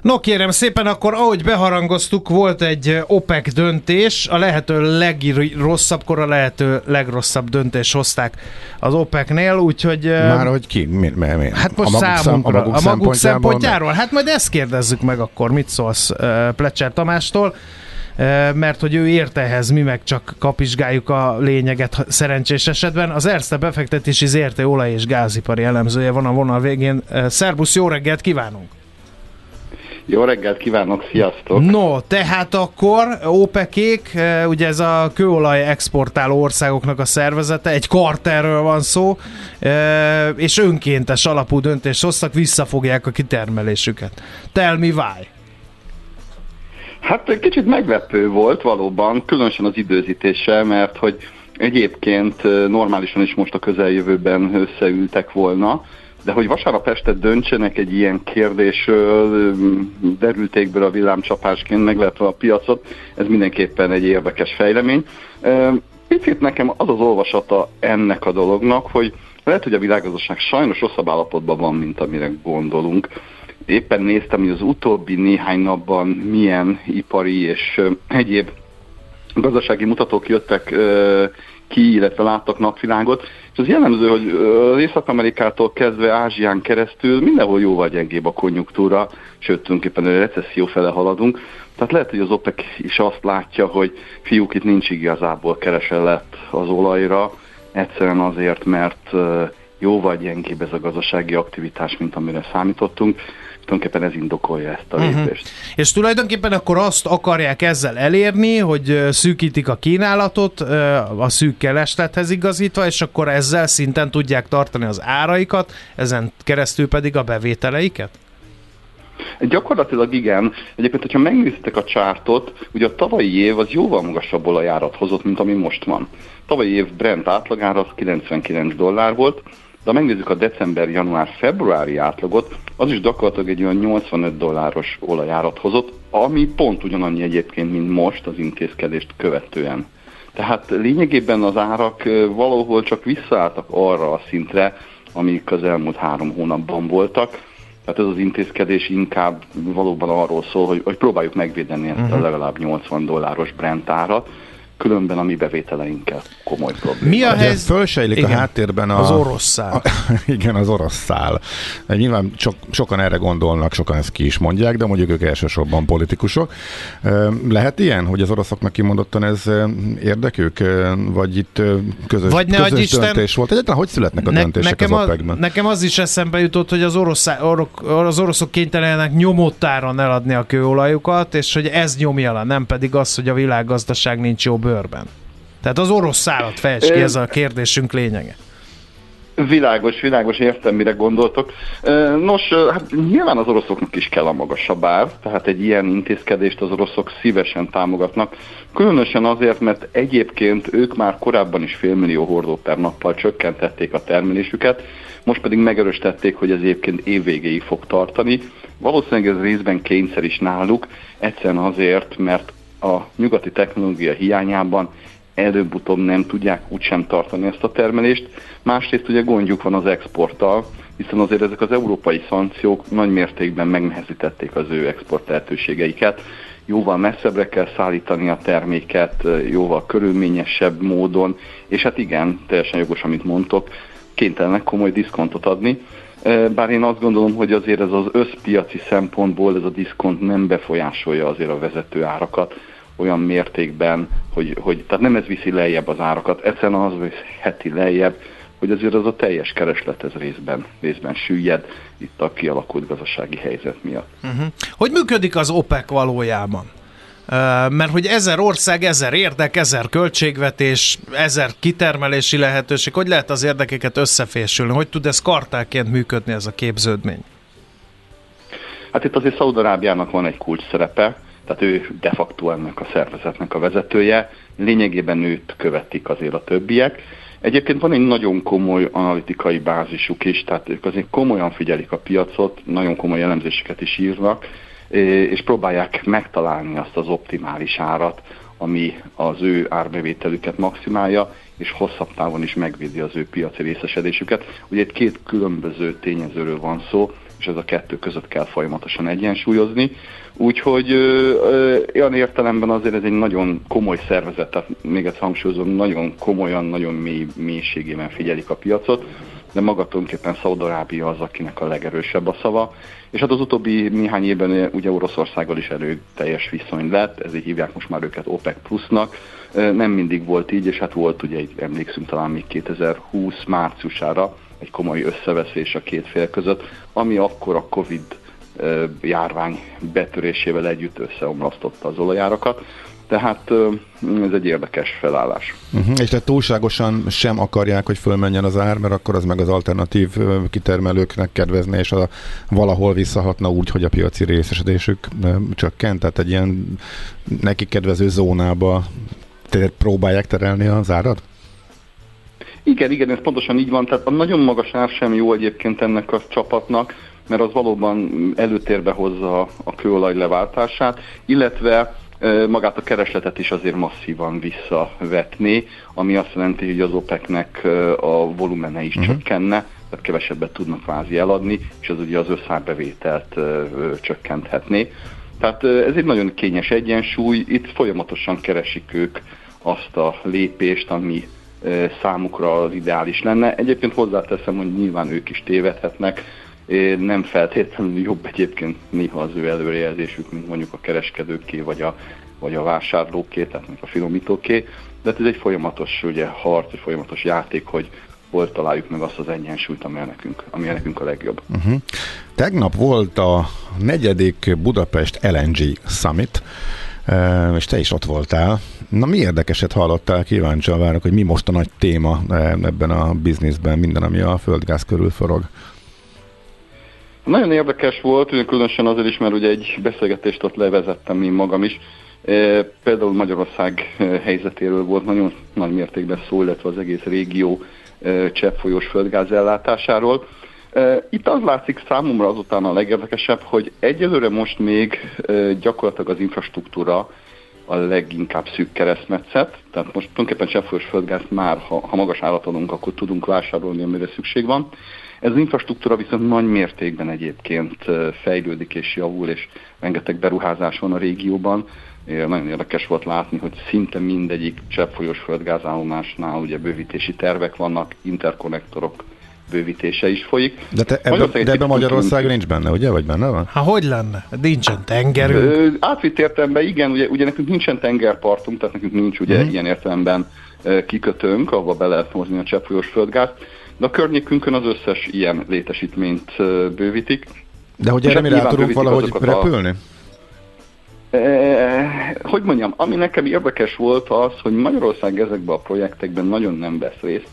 No kérem szépen, akkor ahogy beharangoztuk, volt egy OPEC döntés, a lehető legrosszabbkor a lehető legrosszabb döntés hozták az OPEC-nél, úgyhogy... Már hogy ki? Mi, mi, mi? Hát most a maguk, számunkra, a maguk, a maguk szempontjáról? Hát majd ezt kérdezzük meg akkor, mit szólsz uh, Plecser Tamástól, mert hogy ő ért ehhez, mi meg csak kapizsgáljuk a lényeget szerencsés esetben. Az Erste befektetési ZRT olaj- és gázipari elemzője van a vonal végén. Szerbusz, jó reggelt kívánunk! Jó reggelt kívánok, sziasztok! No, tehát akkor OPEC-ék, ugye ez a kőolaj exportáló országoknak a szervezete, egy karterről van szó, és önkéntes alapú döntést hoztak, visszafogják a kitermelésüket. Tell me why. Hát egy kicsit meglepő volt valóban, különösen az időzítése, mert hogy egyébként normálisan is most a közeljövőben összeültek volna, de hogy vasárnap este döntsenek egy ilyen kérdésről, derültékből a villámcsapásként meglepve a piacot, ez mindenképpen egy érdekes fejlemény. Picit nekem az az olvasata ennek a dolognak, hogy lehet, hogy a világgazdaság sajnos rosszabb állapotban van, mint amire gondolunk. Éppen néztem, hogy az utóbbi néhány napban milyen ipari és egyéb gazdasági mutatók jöttek ki, illetve láttak napvilágot, és az jellemző, hogy Észak-Amerikától kezdve Ázsián keresztül mindenhol jóval gyengébb a konjunktúra, sőt, tulajdonképpen a recesszió fele haladunk. Tehát lehet, hogy az OPEC is azt látja, hogy fiúk itt nincs igazából kereselett az olajra, egyszerűen azért, mert jóval gyengébb ez a gazdasági aktivitás, mint amire számítottunk. Tulajdonképpen ez indokolja ezt a lépést. És tulajdonképpen akkor azt akarják ezzel elérni, hogy szűkítik a kínálatot a szűk kereslethez igazítva, és akkor ezzel szinten tudják tartani az áraikat, ezen keresztül pedig a bevételeiket? Gyakorlatilag igen. Egyébként, hogyha megnézitek a csártot, ugye a tavalyi év az jóval magasabb olajárat hozott, mint ami most van. Tavalyi év Brent átlagára az 99 dollár volt, de ha megnézzük a december, január, februári átlagot, az is gyakorlatilag egy olyan 85 dolláros olajárat hozott, ami pont ugyanannyi egyébként, mint most az intézkedést követően. Tehát lényegében az árak valahol csak visszaálltak arra a szintre, amik az elmúlt három hónapban voltak. Tehát ez az intézkedés inkább valóban arról szól, hogy, hogy próbáljuk megvédeni ezt Mhm. a legalább 80 dolláros Brent árat, különben a mi bevételeinkkel komoly probléma. Mi a helyzet? Fölsejlik Igen. a háttérben a... Az orosz szál. A, igen, az orosz szál. Nyilván sok, sokan erre gondolnak, sokan ezt ki is mondják, de mondjuk ők elsősorban politikusok. Lehet ilyen, hogy az oroszoknak kimondottan ez érdekük, vagy itt közös, Vagy ne közös Isten- döntés volt? Egyáltalán hogy születnek a Ne, döntések nekem, az a, OPEC-ben? nekem az is eszembe jutott, hogy az, orosz, orok, az oroszok kénytelenek nyomottáron eladni a kőolajukat, és hogy ez nyomja le, nem pedig az, hogy a világgazdaság nincs jó bőrben. Tehát az orosz szállat fejtsd ki, ez a kérdésünk lényege. Világos, világos, értem, mire gondoltok. Nos, hát nyilván az oroszoknak is kell a magasabb ár, tehát egy ilyen intézkedést az oroszok szívesen támogatnak, különösen azért, mert egyébként ők már korábban is félmillió hordó per nappal csökkentették a termelésüket, most pedig megerősítették, hogy ez egyébként évvégéig fog tartani. Valószínűleg ez részben kényszer is náluk, egyszerűen azért, mert a nyugati technológia hiányában előbb-utóbb nem tudják úgysem tartani ezt a termelést. Másrészt ugye gondjuk van az exporttal, hiszen azért ezek az európai szankciók nagy mértékben megnehezítették az ő export lehetőségeiket. Jóval messzebbre kell szállítani a terméket, jóval körülményesebb módon, és hát igen, teljesen jogos, amit mondtok, kénytelenek komoly diszkontot adni. Bár én azt gondolom, hogy azért ez az összpiaci szempontból ez a diszkont nem befolyásolja azért a vezető árakat olyan mértékben, hogy, hogy tehát nem ez viszi lejjebb az árakat, egyszerűen az heti lejjebb, hogy azért az a teljes kereslet ez részben, részben süllyed itt a kialakult gazdasági helyzet miatt. Uh-huh. Hogy működik az OPEC valójában? mert hogy ezer ország, ezer érdek, ezer költségvetés, ezer kitermelési lehetőség, hogy lehet az érdekeket összefésülni? Hogy tud ez kartáként működni ez a képződmény? Hát itt azért Szaudarábiának van egy kulcs szerepe, tehát ő de facto ennek a szervezetnek a vezetője, lényegében őt követik azért a többiek. Egyébként van egy nagyon komoly analitikai bázisuk is, tehát ők azért komolyan figyelik a piacot, nagyon komoly elemzéseket is írnak, és próbálják megtalálni azt az optimális árat, ami az ő árbevételüket maximálja, és hosszabb távon is megvédi az ő piaci részesedésüket. Ugye egy két különböző tényezőről van szó, és ez a kettő között kell folyamatosan egyensúlyozni. Úgyhogy olyan értelemben azért ez egy nagyon komoly szervezet, tehát még egy hangsúlyozom, nagyon komolyan, nagyon mély, mélységében figyelik a piacot, de maga tulajdonképpen Szaudarábia az, akinek a legerősebb a szava. És hát az utóbbi néhány évben ugye Oroszországgal is teljes viszony lett, ezért hívják most már őket OPEC plusznak. Nem mindig volt így, és hát volt ugye, egy, emlékszünk talán még 2020 márciusára, egy komoly összeveszés a két fél között, ami akkor a Covid járvány betörésével együtt összeomlasztotta az olajárakat. Tehát ez egy érdekes felállás. Uh-huh. És tehát túlságosan sem akarják, hogy fölmenjen az ár, mert akkor az meg az alternatív kitermelőknek kedvezne, és a, valahol visszahatna úgy, hogy a piaci részesedésük csökkent, tehát egy ilyen neki kedvező zónába próbálják terelni az árat? Igen, igen, ez pontosan így van. Tehát a nagyon magas ár sem jó egyébként ennek a csapatnak, mert az valóban előtérbe hozza a kőolaj leváltását, illetve magát a keresletet is azért masszívan visszavetni, ami azt jelenti, hogy az OPEC-nek a volumene is uh-huh. csökkenne, tehát kevesebbet tudnak kvázi eladni, és az ugye az összárbevételt csökkenthetné. Tehát ez egy nagyon kényes egyensúly, itt folyamatosan keresik ők azt a lépést, ami számukra az ideális lenne. Egyébként hozzáteszem, hogy nyilván ők is tévedhetnek, nem feltétlenül jobb egyébként néha az ő előrejelzésük, mint mondjuk a kereskedőké, vagy a, vagy a vásárlóké, tehát a finomítóké, de hát ez egy folyamatos ugye, harc, egy folyamatos játék, hogy hol találjuk meg azt az egyensúlyt, ami nekünk, ami nekünk a legjobb. Uh-huh. Tegnap volt a negyedik Budapest LNG Summit, és te is ott voltál. Na mi érdekeset hallottál, kíváncsian várok, hogy mi most a nagy téma ebben a bizniszben, minden, ami a földgáz körül forog. Nagyon érdekes volt, különösen azért is, mert ugye egy beszélgetést ott levezettem én magam is. Például Magyarország helyzetéről volt nagyon nagy mértékben szó, illetve az egész régió cseppfolyós földgáz ellátásáról. Itt az látszik számomra azután a legérdekesebb, hogy egyelőre most még gyakorlatilag az infrastruktúra a leginkább szűk keresztmetszet, tehát most tulajdonképpen cseppfolyós földgázt már, ha, ha magas állat adunk, akkor tudunk vásárolni, amire szükség van. Ez az infrastruktúra viszont nagy mértékben egyébként fejlődik és javul, és rengeteg beruházás van a régióban. Nagyon érdekes volt látni, hogy szinte mindegyik cseppfolyós földgázállomásnál ugye bővítési tervek vannak, interkonnektorok bővítése is folyik. De, te ebbe, de ebben Magyarország nincs benne, ugye? Vagy benne van? Hát hogy lenne? Nincsen tengerünk. Átvitt értelemben igen, ugye, ugye nekünk nincsen tengerpartunk, tehát nekünk nincs ugye mm. ilyen értelemben kikötőnk, ahova be lehet hozni a cseppfolyós földgázt, de a környékünkön az összes ilyen létesítményt bővítik. De hogy erre mi rá tudunk valahogy repülni? A, Eh, hogy mondjam, ami nekem érdekes volt az, hogy Magyarország ezekben a projektekben nagyon nem vesz részt,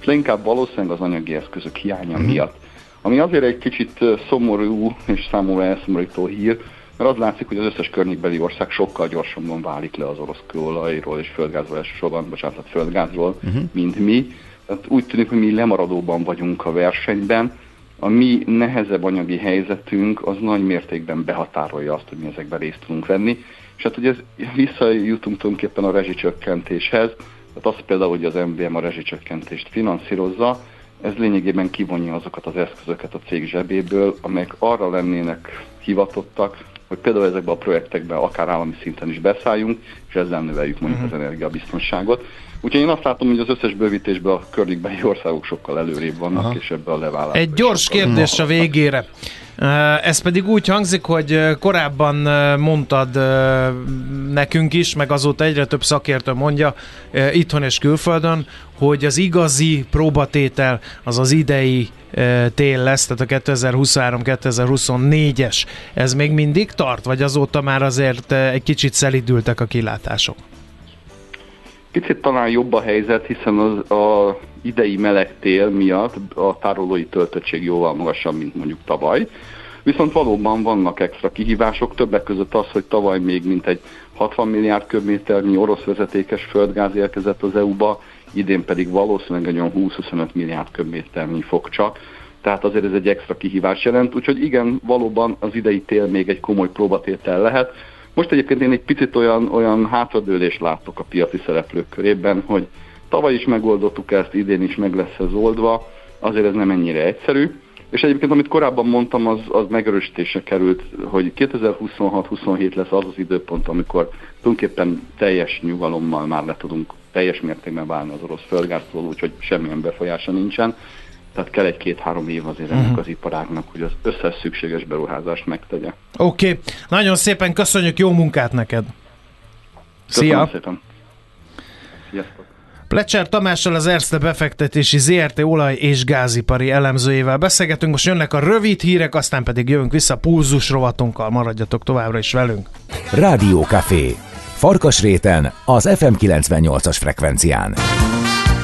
és leginkább valószínűleg az anyagi eszközök hiánya uh-huh. miatt. Ami azért egy kicsit szomorú és számomra elszomorító hír, mert az látszik, hogy az összes környékbeli ország sokkal gyorsabban válik le az orosz kőolajról és földgázról elsősorban, bocsánat, földgázról, uh-huh. mint mi. Tehát úgy tűnik, hogy mi lemaradóban vagyunk a versenyben. A mi nehezebb anyagi helyzetünk az nagy mértékben behatárolja azt, hogy mi ezekben részt tudunk venni. És hát ugye ez, visszajutunk tulajdonképpen a rezsicsökkentéshez, tehát az például, hogy az MVM a rezsicsökkentést finanszírozza, ez lényegében kivonja azokat az eszközöket a cég zsebéből, amelyek arra lennének hivatottak, hogy például ezekben a projektekben akár állami szinten is beszálljunk, és ezzel növeljük mondjuk uh-huh. az energiabiztonságot. Úgyhogy én azt látom, hogy az összes bővítésben a környékbeli országok sokkal előrébb vannak, Aha. és ebbe a levállás. Egy gyors kérdés a végére. Ez pedig úgy hangzik, hogy korábban mondtad nekünk is, meg azóta egyre több szakértő mondja itthon és külföldön, hogy az igazi próbatétel az az idei tél lesz, tehát a 2023-2024-es. Ez még mindig tart, vagy azóta már azért egy kicsit szelidültek a kilátások? Picit talán jobb a helyzet, hiszen az a idei meleg tél miatt a tárolói töltöttség jóval magasabb, mint mondjuk tavaly. Viszont valóban vannak extra kihívások, többek között az, hogy tavaly még mintegy 60 milliárd köbméternyi orosz vezetékes földgáz érkezett az EU-ba, idén pedig valószínűleg olyan 20-25 milliárd köbméternyi fog csak. Tehát azért ez egy extra kihívás jelent, úgyhogy igen, valóban az idei tél még egy komoly próbatétel lehet. Most egyébként én egy picit olyan, olyan hátradőlést látok a piaci szereplők körében, hogy tavaly is megoldottuk ezt, idén is meg lesz ez oldva, azért ez nem ennyire egyszerű. És egyébként, amit korábban mondtam, az, az megerősítése került, hogy 2026-27 lesz az az időpont, amikor tulajdonképpen teljes nyugalommal már le tudunk teljes mértékben válni az orosz földgáztól, úgyhogy semmilyen befolyása nincsen. Tehát kell egy-két-három év azért ennek uh-huh. az iparágnak, hogy az összes szükséges beruházást megtegye. Oké, okay. nagyon szépen köszönjük, jó munkát neked! Köszönöm Szia! szépen! Sziasztok! Plecser Tamással az Erste befektetési ZRT olaj- és gázipari elemzőjével beszélgetünk. Most jönnek a rövid hírek, aztán pedig jövünk vissza pulzus rovatunkkal. Maradjatok továbbra is velünk. Rádió Café. Farkas réten az FM 98-as frekvencián.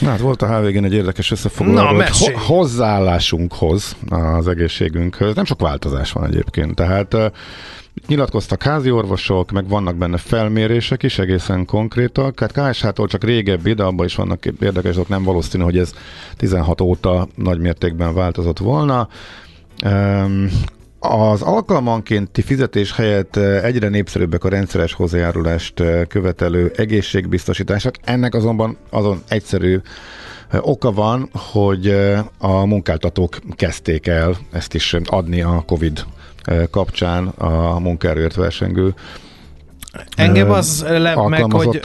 Na, hát volt a HVG-n egy érdekes összefoglaló, Na, ho- hozzáállásunkhoz, az egészségünkhöz. Nem sok változás van egyébként, tehát Nyilatkoztak házi orvosok, meg vannak benne felmérések is egészen konkrétak. Hát KSH-tól csak régebbi, de abban is vannak érdekes dolgok, nem valószínű, hogy ez 16 óta nagy mértékben változott volna. Az alkalmankénti fizetés helyett egyre népszerűbbek a rendszeres hozzájárulást követelő egészségbiztosítások. Ennek azonban azon egyszerű oka van, hogy a munkáltatók kezdték el ezt is adni a COVID kapcsán a munkaerőért versengő Engem az lep meg, hogy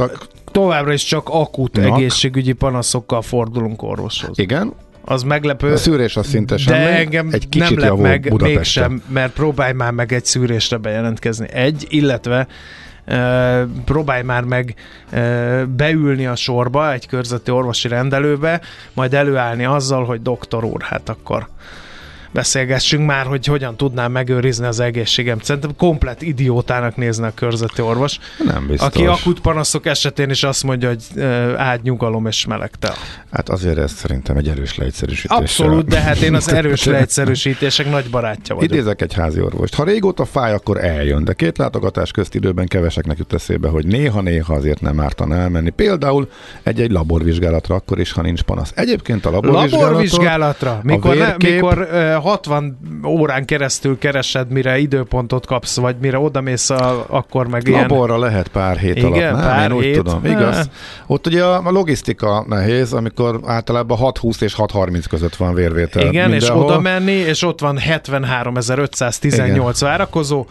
továbbra is csak akut egészségügyi panaszokkal fordulunk orvoshoz. Igen, az meglepő. A szűrés az szinte semmi. De engem egy kicsit nem lep meg Budapesten. mégsem, mert próbálj már meg egy szűrésre bejelentkezni. Egy, illetve Uh, próbálj már meg uh, beülni a sorba egy körzeti orvosi rendelőbe, majd előállni azzal, hogy doktor úr, hát akkor beszélgessünk már, hogy hogyan tudnám megőrizni az egészségem. Szerintem komplet idiótának nézne a körzeti orvos. Nem biztos. Aki akut panaszok esetén is azt mondja, hogy ágy, nyugalom és melegtel. Hát azért ez szerintem egy erős leegyszerűsítés. Abszolút, de hát én az erős leegyszerűsítések nagy barátja vagyok. Idézek egy házi orvost. Ha régóta fáj, akkor eljön, de két látogatás közt időben keveseknek jut eszébe, hogy néha-néha azért nem ártan elmenni. Például egy-egy laborvizsgálatra, akkor is, ha nincs panasz. Egyébként a laborvizsgálatra, laborvizsgálatra mikor, vérkép, ne, mikor 60 órán keresztül keresed, mire időpontot kapsz, vagy mire odamész, a, akkor meg ilyen... Laborra lehet pár hét Igen, alatt, nem? Pár Én hét. úgy tudom, igaz? Ott ugye a, a logisztika nehéz, amikor általában 6-20 és 6-30 között van vérvétel. Igen, mindenhol. és oda menni, és ott van 73.518 várakozó,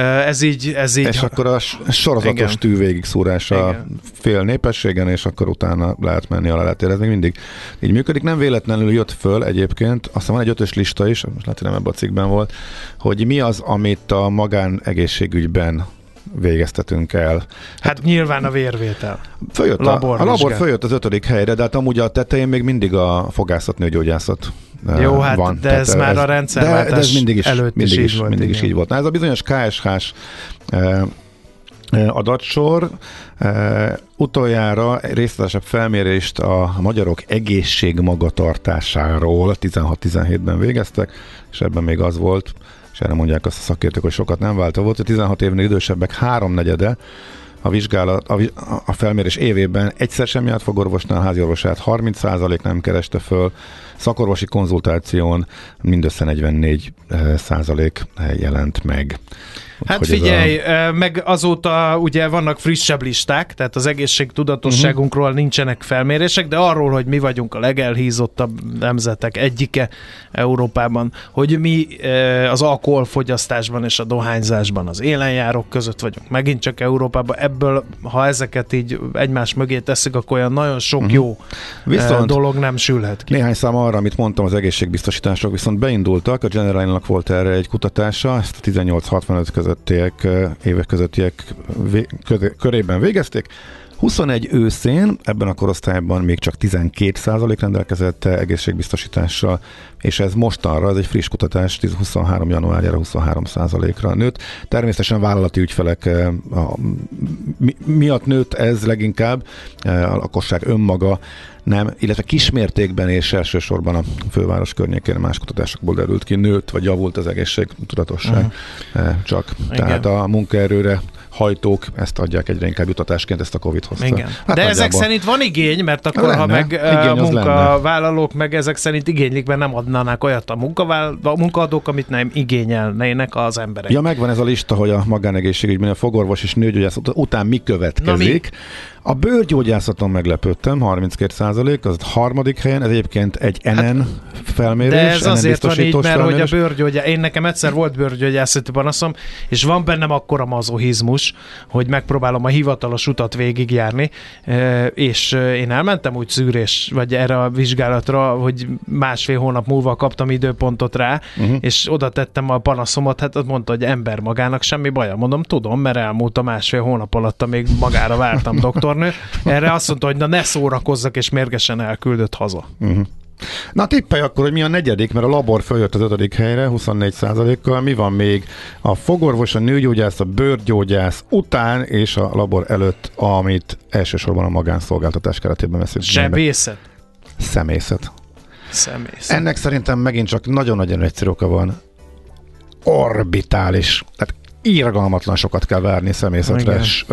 ez így, ez így... És akkor a sorozatos tű végigszúrása fél népességen, és akkor utána lehet menni alá, lehet érezni. Mindig így működik. Nem véletlenül jött föl egyébként, aztán van egy ötös lista is, most lehet, hogy nem ebben a cikkben volt, hogy mi az, amit a magán egészségügyben végeztetünk el. Hát, hát nyilván a vérvétel. Följött a, a labor följött az ötödik helyre, de hát amúgy a tetején még mindig a fogászat, nőgyógyászat eh, Jó, hát van. de ez már a rendszerváltás de, de ez mindig is, előtt is mindig így is, volt, mindig is így volt. Na ez a bizonyos KSH-s eh, eh, adatsor eh, utoljára részletesebb felmérést a magyarok egészség magatartásáról 16-17-ben végeztek, és ebben még az volt, és erre mondják azt a szakértők, hogy sokat nem válta volt, hogy 16 évnél idősebbek háromnegyede a vizsgálat, a, a felmérés évében egyszer sem járt fogorvosnál, háziorvosát 30% nem kereste föl, szakorvosi konzultáción mindössze 44 százalék jelent meg. Hát figyelj, a... meg azóta ugye vannak frissebb listák, tehát az egészségtudatosságunkról uh-huh. nincsenek felmérések, de arról, hogy mi vagyunk a legelhízottabb nemzetek egyike Európában, hogy mi az alkoholfogyasztásban és a dohányzásban az élenjárók között vagyunk. Megint csak Európában ebből, ha ezeket így egymás mögé teszik, akkor olyan nagyon sok uh-huh. jó Viszont- dolog nem sülhet ki. Néhány szám arra, amit mondtam, az egészségbiztosítások viszont beindultak. A Generalnak volt erre egy kutatása, ezt a 18-65 közöttiek, eh, évek közöttiek vé- körében végezték. 21 őszén, ebben a korosztályban még csak 12% rendelkezett egészségbiztosítással, és ez mostanra, ez egy friss kutatás, 10 23 januárjára 23%-ra nőtt. Természetesen vállalati ügyfelek eh, a, mi, miatt nőtt ez leginkább, eh, a lakosság önmaga nem, illetve kismértékben és elsősorban a főváros környékén más kutatásokból derült ki, nőtt vagy javult az egészség tudatosság. Uh-huh. Csak. Igen. Tehát a munkaerőre hajtók ezt adják egyre inkább jutatásként, ezt a Covid hozta. Igen. Hát De ezek szerint van igény, mert akkor Lenne. ha meg Igény munkavállalók meg ezek szerint igénylik, mert nem adnának olyat a, munkavál, a munkaadók, amit nem igényelnének az emberek. Ja, megvan ez a lista, hogy a magánegészségügyben a fogorvos és nőgyógyász ut- után mi következik. A bőrgyógyászaton meglepődtem, 32 százalék, az harmadik helyen, ez egyébként egy NN felmérés. Hát, De ez NN azért van így, mert hogy a felmérés. bőrgyógyá... Én nekem egyszer volt bőrgyógyászati panaszom, és van bennem akkora mazohizmus, hogy megpróbálom a hivatalos utat végigjárni, és én elmentem úgy szűrés, vagy erre a vizsgálatra, hogy másfél hónap múlva kaptam időpontot rá, uh-huh. és oda tettem a panaszomat, hát azt mondta, hogy ember magának semmi baja. Mondom, tudom, mert elmúlt a másfél hónap alatt, még magára vártam doktornő. Erre azt mondta, hogy na ne szórakozzak, és mérgesen elküldött haza. Uh-huh. Na tippelj akkor, hogy mi a negyedik, mert a labor följött az ötödik helyre, 24 kal Mi van még? A fogorvos, a nőgyógyász, a bőrgyógyász után és a labor előtt, amit elsősorban a magánszolgáltatás keretében veszünk. Sebészet? Szemészet. Szemészet. Ennek szerintem megint csak nagyon-nagyon egyszerű oka van. Orbitális. Tehát irgalmatlan sokat kell várni szemészetre. Igen. S-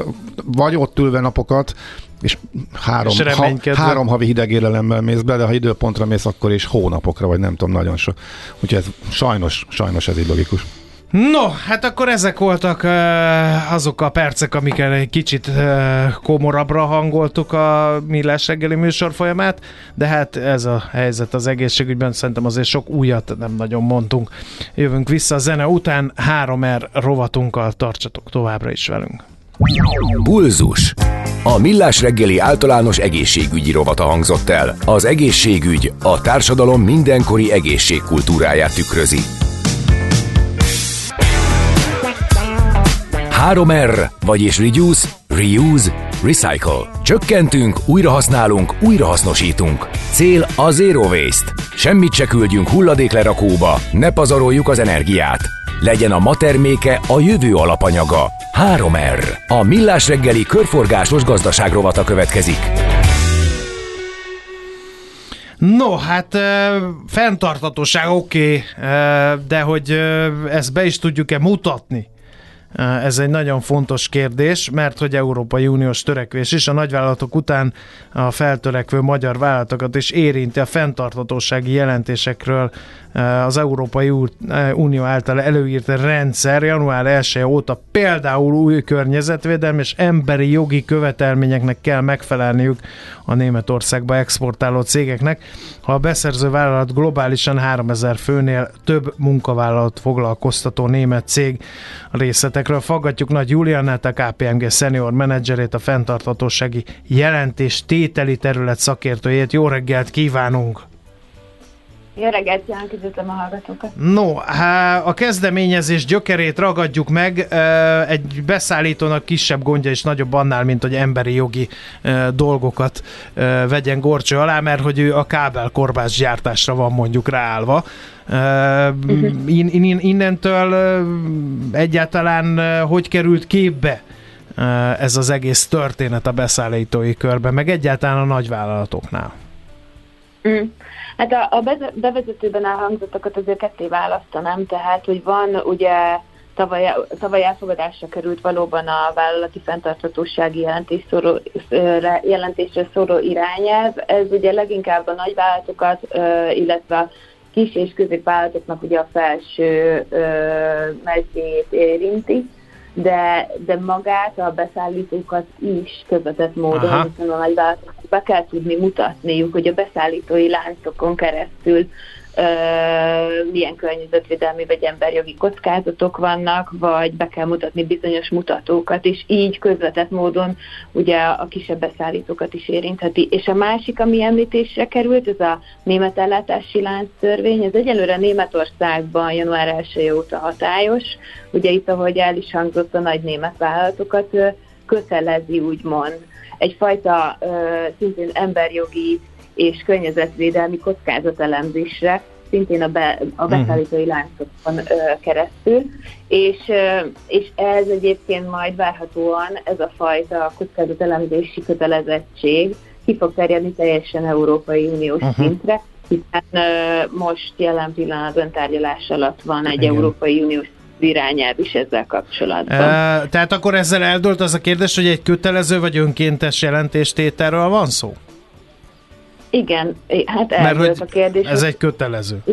Vagy ott ülve napokat, és három, És ha, három havi hideg élelemmel mész be, de ha időpontra mész, akkor is hónapokra, vagy nem tudom, nagyon sok. Úgyhogy ez sajnos, sajnos ez így logikus. No, hát akkor ezek voltak uh, azok a percek, amikkel egy kicsit uh, komorabbra hangoltuk a Millás reggeli műsor folyamát, de hát ez a helyzet az egészségügyben, szerintem azért sok újat nem nagyon mondtunk. Jövünk vissza a zene után, 3R rovatunkkal tartsatok továbbra is velünk. Pulzus. A Millás reggeli általános egészségügyi rovata hangzott el. Az egészségügy a társadalom mindenkori egészségkultúráját tükrözi. 3R, vagyis Reduce, Reuse, Recycle. Csökkentünk, újrahasználunk, újrahasznosítunk. Cél a Zero Waste. Semmit se küldjünk hulladéklerakóba, ne pazaroljuk az energiát. Legyen a ma terméke a jövő alapanyaga. 3R. A Millás reggeli körforgásos gazdaság rovata következik. No, hát ö, fenntartatóság oké, okay, de hogy ezt be is tudjuk-e mutatni? Ö, Ez egy nagyon fontos kérdés, mert hogy Európai Uniós törekvés is a nagyvállalatok után a feltörekvő magyar vállalatokat is érinti a fenntartatósági jelentésekről ö, az Európai ö, Unió által előírt rendszer január 1 óta például új környezetvédelmi és emberi jogi követelményeknek kell megfelelniük a Németországba exportáló cégeknek. Ha a beszerző vállalat globálisan 3000 főnél több munkavállalat foglalkoztató német cég a részletekről faggatjuk Nagy Juliannát, a KPMG senior menedzserét, a Jó reggelt, Jánk, üdvözlöm a hallgatókat. No, há, a kezdeményezés gyökerét ragadjuk meg. Egy beszállítónak kisebb gondja és nagyobb annál, mint hogy emberi jogi dolgokat vegyen gorcső alá, mert hogy ő a kábelkorbás gyártásra van mondjuk ráállva. In, in, innentől egyáltalán hogy került képbe ez az egész történet a beszállítói körben, meg egyáltalán a nagyvállalatoknál? Mm. Hát a, a bevezetőben elhangzottakat azért ketté választanám, tehát, hogy van ugye tavaly, tavaly elfogadásra került valóban a vállalati fenntarthatósági jelentésre szóró irányelv. Ez ugye leginkább a nagyvállalatokat, illetve kis és középvállalatoknak ugye a felső mezőjét érinti de, de magát, a beszállítókat is közvetett módon, Aha. hiszen a nagyvállalatoknak be kell tudni mutatniuk, hogy a beszállítói láncokon keresztül milyen környezetvédelmi vagy emberjogi kockázatok vannak, vagy be kell mutatni bizonyos mutatókat, és így közvetett módon ugye a kisebb beszállítókat is érintheti. És a másik, ami említésre került, ez a német ellátási lánc törvény, ez egyelőre Németországban január 1 óta hatályos. Ugye itt, ahogy el is hangzott, a nagy német vállalatokat kötelezi úgymond egyfajta szintén emberjogi és környezetvédelmi kockázatelemzésre, szintén a, be, a mhm. beszállítói láncokon ö, keresztül, és, ö, és ez egyébként majd várhatóan ez a fajta kockázatelemzési kötelezettség ki fog terjedni teljesen Európai Uniós uh-huh. szintre, hiszen ö, most jelen pillanatban tárgyalás alatt van egy Igen. Európai Uniós irányelv is ezzel kapcsolatban. E, tehát akkor ezzel eldőlt az a kérdés, hogy egy kötelező vagy önkéntes jelentéstételről van szó? Igen, hát eldőlt a kérdés. Ez egy kötelező.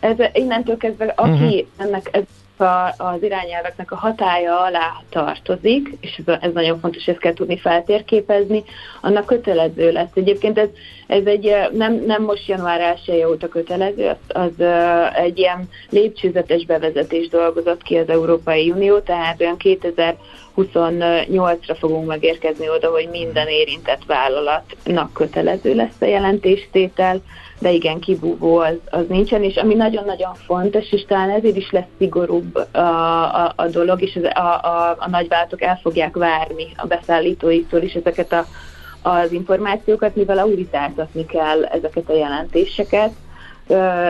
Ez, innentől kezdve, aki uh-huh. ennek ez a, az irányelveknek a hatája alá tartozik, és ez, ez nagyon fontos, ezt kell tudni feltérképezni, annak kötelező lesz. Egyébként ez, ez egy nem, nem most január 1 óta kötelező, az, az egy ilyen lépcsőzetes bevezetés dolgozott ki az Európai Unió, tehát olyan 2028-ra fogunk megérkezni oda, hogy minden érintett vállalatnak kötelező lesz a jelentéstétel, de igen, kibúvó az, az nincsen, és ami nagyon-nagyon fontos, és talán ezért is lesz szigorúbb a, a, a dolog, és a, a, a nagyvállalatok el fogják várni a beszállítóiktól is ezeket a, az információkat, mivel auditáltatni kell ezeket a jelentéseket,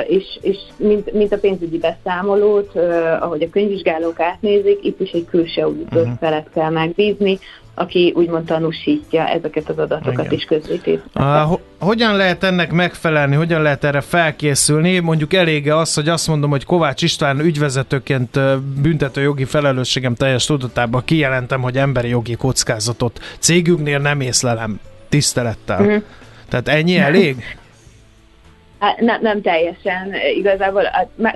és, és mint, mint a pénzügyi beszámolót, ahogy a könyvvizsgálók átnézik, itt is egy külső auditor uh-huh. felet kell megbízni, aki úgymond tanúsítja ezeket az adatokat Igen. is közzété. Hogyan lehet ennek megfelelni, hogyan lehet erre felkészülni? Mondjuk elége az, hogy azt mondom, hogy Kovács István ügyvezetőként büntető jogi felelősségem teljes tudatában kijelentem, hogy emberi jogi kockázatot cégünknél nem észlelem tisztelettel. Uh-huh. Tehát ennyi elég? Hát nem, nem teljesen. Igazából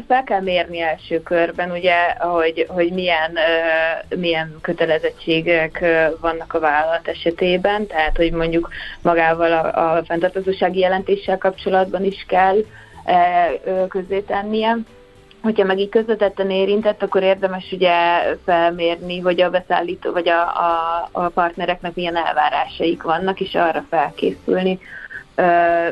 fel kell mérni első körben, ugye, hogy, hogy milyen, milyen kötelezettségek vannak a vállalat esetében, tehát hogy mondjuk magával a, a fenntartozósági jelentéssel kapcsolatban is kell közzétennie. Hogyha meg így közvetetten érintett, akkor érdemes ugye felmérni, hogy a beszállító vagy a, a, a partnereknek milyen elvárásaik vannak, és arra felkészülni,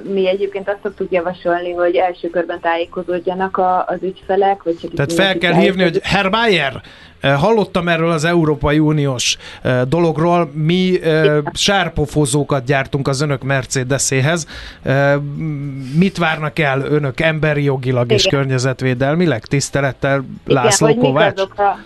mi egyébként azt szoktuk javasolni, hogy első körben tájékozódjanak a, az ügyfelek. Vagy csak Tehát fel kell hívni, hogy Herr Bayer, hallottam erről az Európai Uniós dologról, mi sárpofozókat gyártunk az önök Mercedeséhez. Mit várnak el önök emberi jogilag Igen. és környezetvédelmileg? Tisztelettel László Igen, Kovács? Mik azok a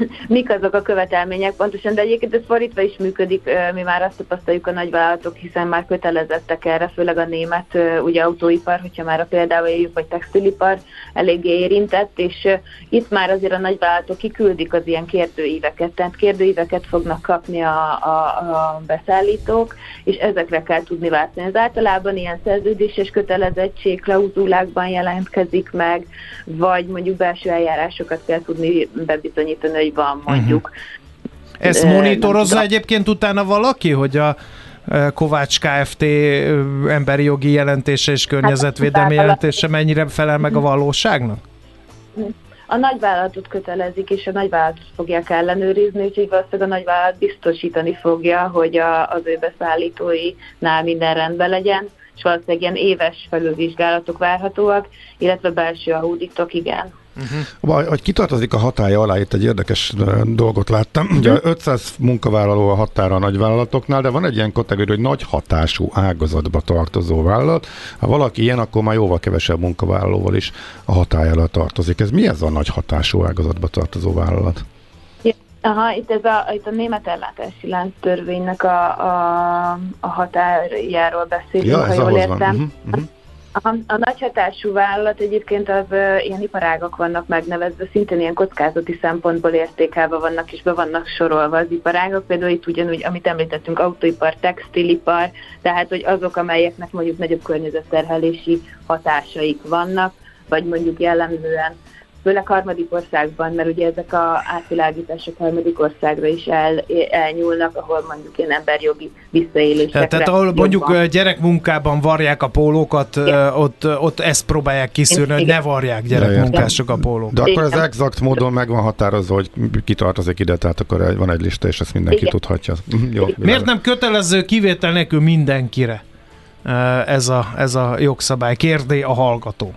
mik azok a követelmények pontosan, de egyébként ez fordítva is működik, mi már azt tapasztaljuk a nagyvállalatok, hiszen már kötelezettek erre, főleg a német ugye autóipar, hogyha már a példával éljük, vagy textilipar eléggé érintett, és itt már azért a nagyvállalatok kiküldik az ilyen kérdőíveket, tehát kérdőíveket fognak kapni a, a, a beszállítók, és ezekre kell tudni váltani. Ez általában ilyen szerződéses kötelezettség klauzulákban jelentkezik meg, vagy mondjuk belső eljárásokat kell tudni bebizonyítani, hogy van mondjuk. Uh-huh. Ezt monitorozza uh, egyébként utána valaki, hogy a Kovács Kft. emberi jogi jelentése és környezetvédelmi hát, jelentése mennyire felel meg a mhm. valóságnak? A nagyvállalatot kötelezik, és a nagyvállalatot fogják ellenőrizni, úgyhogy valószínűleg a nagyvállalat biztosítani fogja, hogy a, az ő beszállítóinál minden rendben legyen, és valószínűleg ilyen éves felülvizsgálatok várhatóak, illetve belső auditok, igen. Uh-huh. Hogy kitartozik a hatája alá, itt egy érdekes dolgot láttam. Uh-huh. Ugye 500 munkavállaló a határa a nagyvállalatoknál, de van egy ilyen kategória, hogy nagy hatású ágazatba tartozó vállalat. Ha valaki ilyen, akkor már jóval kevesebb munkavállalóval is a hatája alá tartozik. Ez mi ez a nagy hatású ágazatba tartozó vállalat? Aha, itt, ez a, itt a német ellátási lánc törvénynek a, a, a határjáról beszélünk, ja, ha jól értem. Uh-huh, uh-huh. A, a nagy hatású vállalat egyébként az uh, ilyen iparágak vannak megnevezve, szintén ilyen kockázati szempontból értékelve vannak és be vannak sorolva az iparágak. Például itt ugyanúgy, amit említettünk, autóipar, textilipar, tehát hogy azok, amelyeknek mondjuk nagyobb környezetterhelési hatásaik vannak, vagy mondjuk jellemzően főleg harmadik országban, mert ugye ezek a átvilágítások harmadik országra is el, elnyúlnak, ahol mondjuk ilyen emberjogi visszaélésekre. Tehát ahol mondjuk gyerekmunkában varják a pólókat, ott, ott ezt próbálják kiszűrni, hogy ne varják gyerekmunkások a pólókat. De akkor ez exakt módon meg van határozva, hogy ki tartozik ide, tehát akkor van egy lista, és ezt mindenki Igen. tudhatja. Mhm, jó, Miért nem kötelező kivétel nélkül mindenkire ez a, ez a jogszabály? Kérdé a hallgató.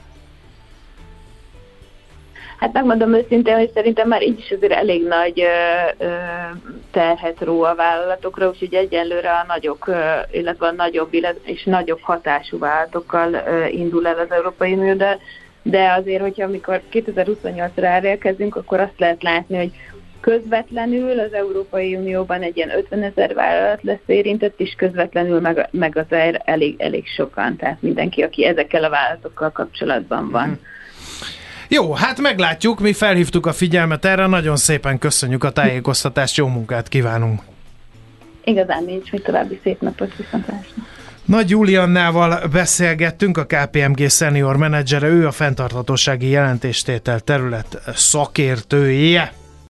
Hát megmondom őszintén, hogy szerintem már így is azért elég nagy ö, ö, terhet ró a vállalatokra, úgyhogy egyenlőre a nagyok, ö, illetve a nagyobb és nagyobb hatású vállalatokkal ö, indul el az Európai Unió, de, de azért, hogyha amikor 2028-ra elérkezünk, akkor azt lehet látni, hogy közvetlenül az Európai Unióban egy ilyen 50 ezer vállalat lesz érintett, és közvetlenül meg, meg azért elég, elég sokan, tehát mindenki, aki ezekkel a vállalatokkal kapcsolatban van. Mm. Jó, hát meglátjuk, mi felhívtuk a figyelmet erre, nagyon szépen köszönjük a tájékoztatást, jó munkát kívánunk! Igazán nincs, mi további szép napot viszontlátásra! Nagy Juliannával beszélgettünk, a KPMG senior menedzsere, ő a fenntarthatósági jelentéstétel terület szakértője.